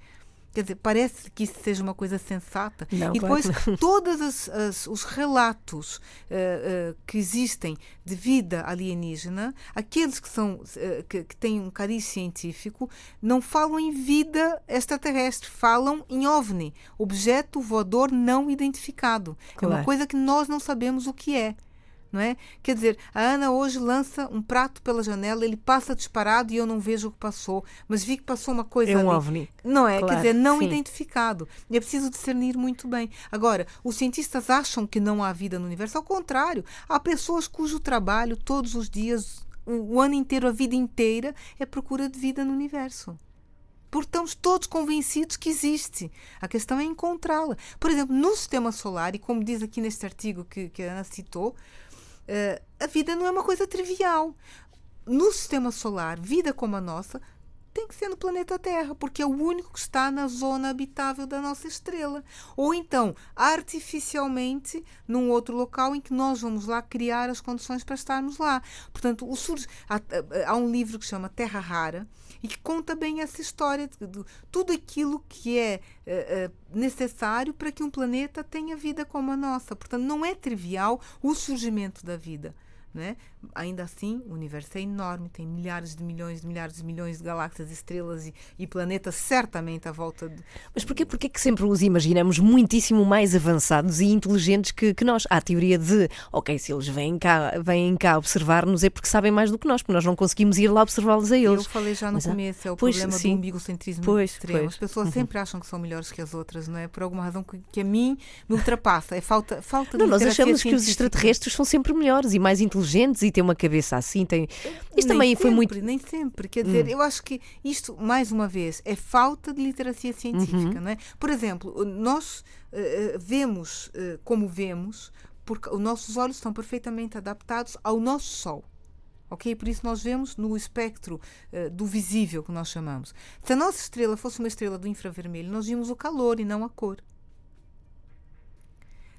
Quer dizer, parece que isso seja uma coisa sensata. Não, e depois, claro todos os relatos uh, uh, que existem de vida alienígena, aqueles que, são, uh, que, que, têm um cariz científico, não falam em vida extraterrestre, falam em OVNI, objeto voador não identificado. Claro. É uma coisa que nós não sabemos o que é não é? Quer dizer, a Ana hoje lança um prato pela janela, ele passa disparado e eu não vejo o que passou, mas vi que passou uma coisa é um ali. ovni. Não é? Claro, Quer dizer, não sim. identificado. E é preciso discernir muito bem. Agora, os cientistas acham que não há vida no universo, ao contrário, há pessoas cujo trabalho todos os dias, o, o ano inteiro, a vida inteira, é procura de vida no universo porque estamos todos convencidos que existe. A questão é encontrá-la. Por exemplo, no sistema solar, e como diz aqui neste artigo que, que a Ana citou, a vida não é uma coisa trivial. No sistema solar, vida como a nossa tem que ser no planeta Terra, porque é o único que está na zona habitável da nossa estrela. Ou então, artificialmente, num outro local em que nós vamos lá criar as condições para estarmos lá. Portanto, o surge, há, há um livro que chama Terra Rara e que conta bem essa história de, de tudo aquilo que é uh, uh, necessário para que um planeta tenha vida como a nossa. Portanto, não é trivial o surgimento da vida. Né? Ainda assim, o universo é enorme, tem milhares de milhões de milhares de milhões de galáxias, estrelas e, e planetas certamente à volta de. Mas porquê, porquê que sempre os imaginamos muitíssimo mais avançados e inteligentes que, que nós? Há a teoria de, ok, se eles vêm cá, vêm cá observar-nos é porque sabem mais do que nós, porque nós não conseguimos ir lá observá-los a eles. Eu falei já no Mas começo, é o Pois, problema sim. do umbigocentrismo Pois, extremo. pois. Uhum. As pessoas sempre acham que são melhores que as outras, não é? Por alguma razão que, que a mim me ultrapassa. É falta, falta Não, de nós literacia achamos que os científica. extraterrestres são sempre melhores e mais inteligentes e têm uma cabeça assim. Têm... Isto Nem também foi sempre, muito. Hum. Nem sempre. Quer dizer, eu acho que isto, mais uma vez, é falta de literacia Uhum. científica, não é? Por exemplo, nós eh, vemos eh, como vemos porque os nossos olhos estão perfeitamente adaptados ao nosso Sol. Ok? Por isso nós vemos no espectro eh, do visível, que nós chamamos. Se a nossa estrela fosse uma estrela do infravermelho, nós vimos o calor e não a cor.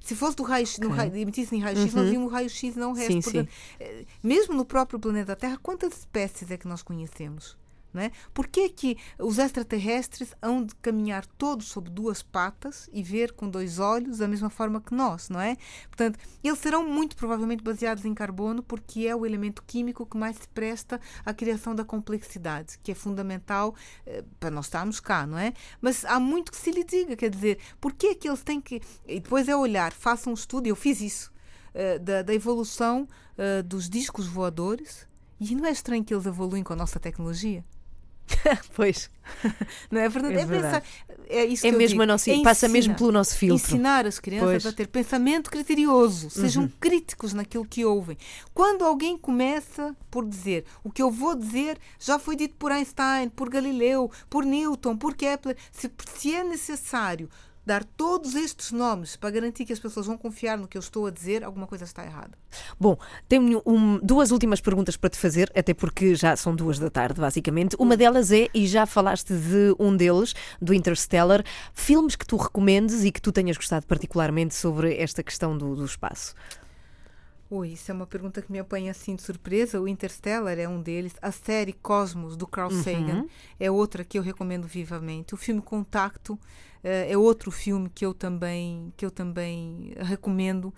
Se fosse do raio, no raio emitisse em raio-x, nós vimos raio-x não o resto. Sim, Portanto, eh, mesmo no próprio planeta Terra, quantas espécies é que nós conhecemos? Não é? Por que que os extraterrestres hão de caminhar todos sobre duas patas e ver com dois olhos da mesma forma que nós, não é? Portanto, eles serão muito provavelmente baseados em carbono porque é o elemento químico que mais se presta à criação da complexidade, que é fundamental eh, para nós estarmos cá, não é? Mas há muito que se lhe diga, quer dizer, por que é que eles têm que... E depois é olhar, façam um estudo, eu fiz isso, uh, da, da, evolução uh, dos discos voadores. E não é estranho que eles evoluem com a nossa tecnologia? <laughs> pois. Não é verdade? É, é, verdade. Pensar, é, isso é mesmo digo. nosso, é passa mesmo pelo nosso filtro. Ensinar as crianças pois. a ter pensamento criterioso, sejam Uhum. críticos naquilo que ouvem. Quando alguém começa por dizer o que eu vou dizer já foi dito por Einstein, por Galileu, por Newton, por Kepler, se, se é necessário dar todos estes nomes para garantir que as pessoas vão confiar no que eu estou a dizer, alguma coisa está errada. Bom, tenho um, duas últimas perguntas para te fazer, até porque já são duas da tarde, basicamente. Uma delas é, e já falaste de um deles, do Interstellar, filmes que tu recomendes e que tu tenhas gostado particularmente sobre esta questão do, do espaço. Ui, isso é uma pergunta que me apanha assim de surpresa. O Interstellar é um deles. A série Cosmos, do Carl Sagan, é outra que eu recomendo vivamente. O filme Contacto é outro filme que eu também, que eu também recomendo.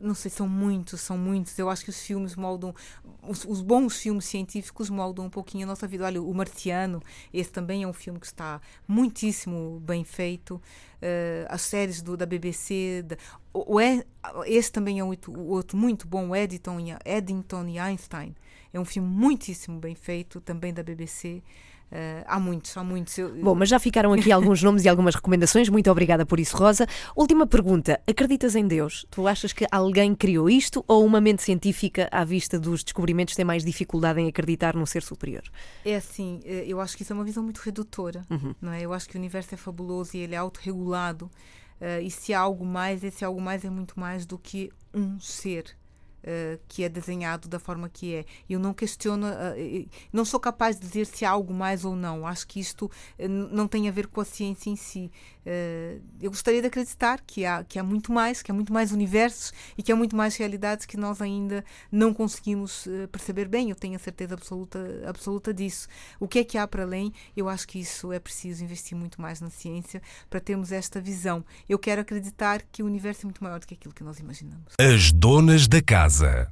Não sei, são muitos, são muitos. Eu acho que os filmes moldam, os, os, bons filmes científicos moldam um pouquinho a nossa vida. Olha, O Marciano, esse também é um filme que está muitíssimo bem feito. Uh, as séries do, da BBC, da, o, o, esse também é um outro muito bom, Eddington Eddington e Einstein. É um filme muitíssimo bem feito, também da BBC. Uh, há muitos, há muitos. Eu... Bom, mas já ficaram aqui <laughs> alguns nomes e algumas recomendações. Muito obrigada por isso, Rosa. Última pergunta: acreditas em Deus? Tu achas que alguém criou isto ou uma mente científica, à vista dos descobrimentos, tem mais dificuldade em acreditar num ser superior? É assim, eu acho que isso é uma visão muito redutora, uhum. não é? Eu acho que o universo é fabuloso e ele é autorregulado. Uh, e se há algo mais, esse algo mais é muito mais do que um ser. Uh, que é desenhado da forma que é. Eu não questiono, uh, não sou capaz de dizer se há algo mais ou não. Acho que isto não tem a ver com a ciência em si. Eu gostaria de acreditar que há, que há muito mais, que há muito mais universos e que há muito mais realidades que nós ainda não conseguimos perceber bem. Eu tenho a certeza absoluta, absoluta disso. O que é que há para além? Eu acho que isso é preciso investir muito mais na ciência para termos esta visão. Eu quero acreditar que o universo é muito maior do que aquilo que nós imaginamos. As donas da casa.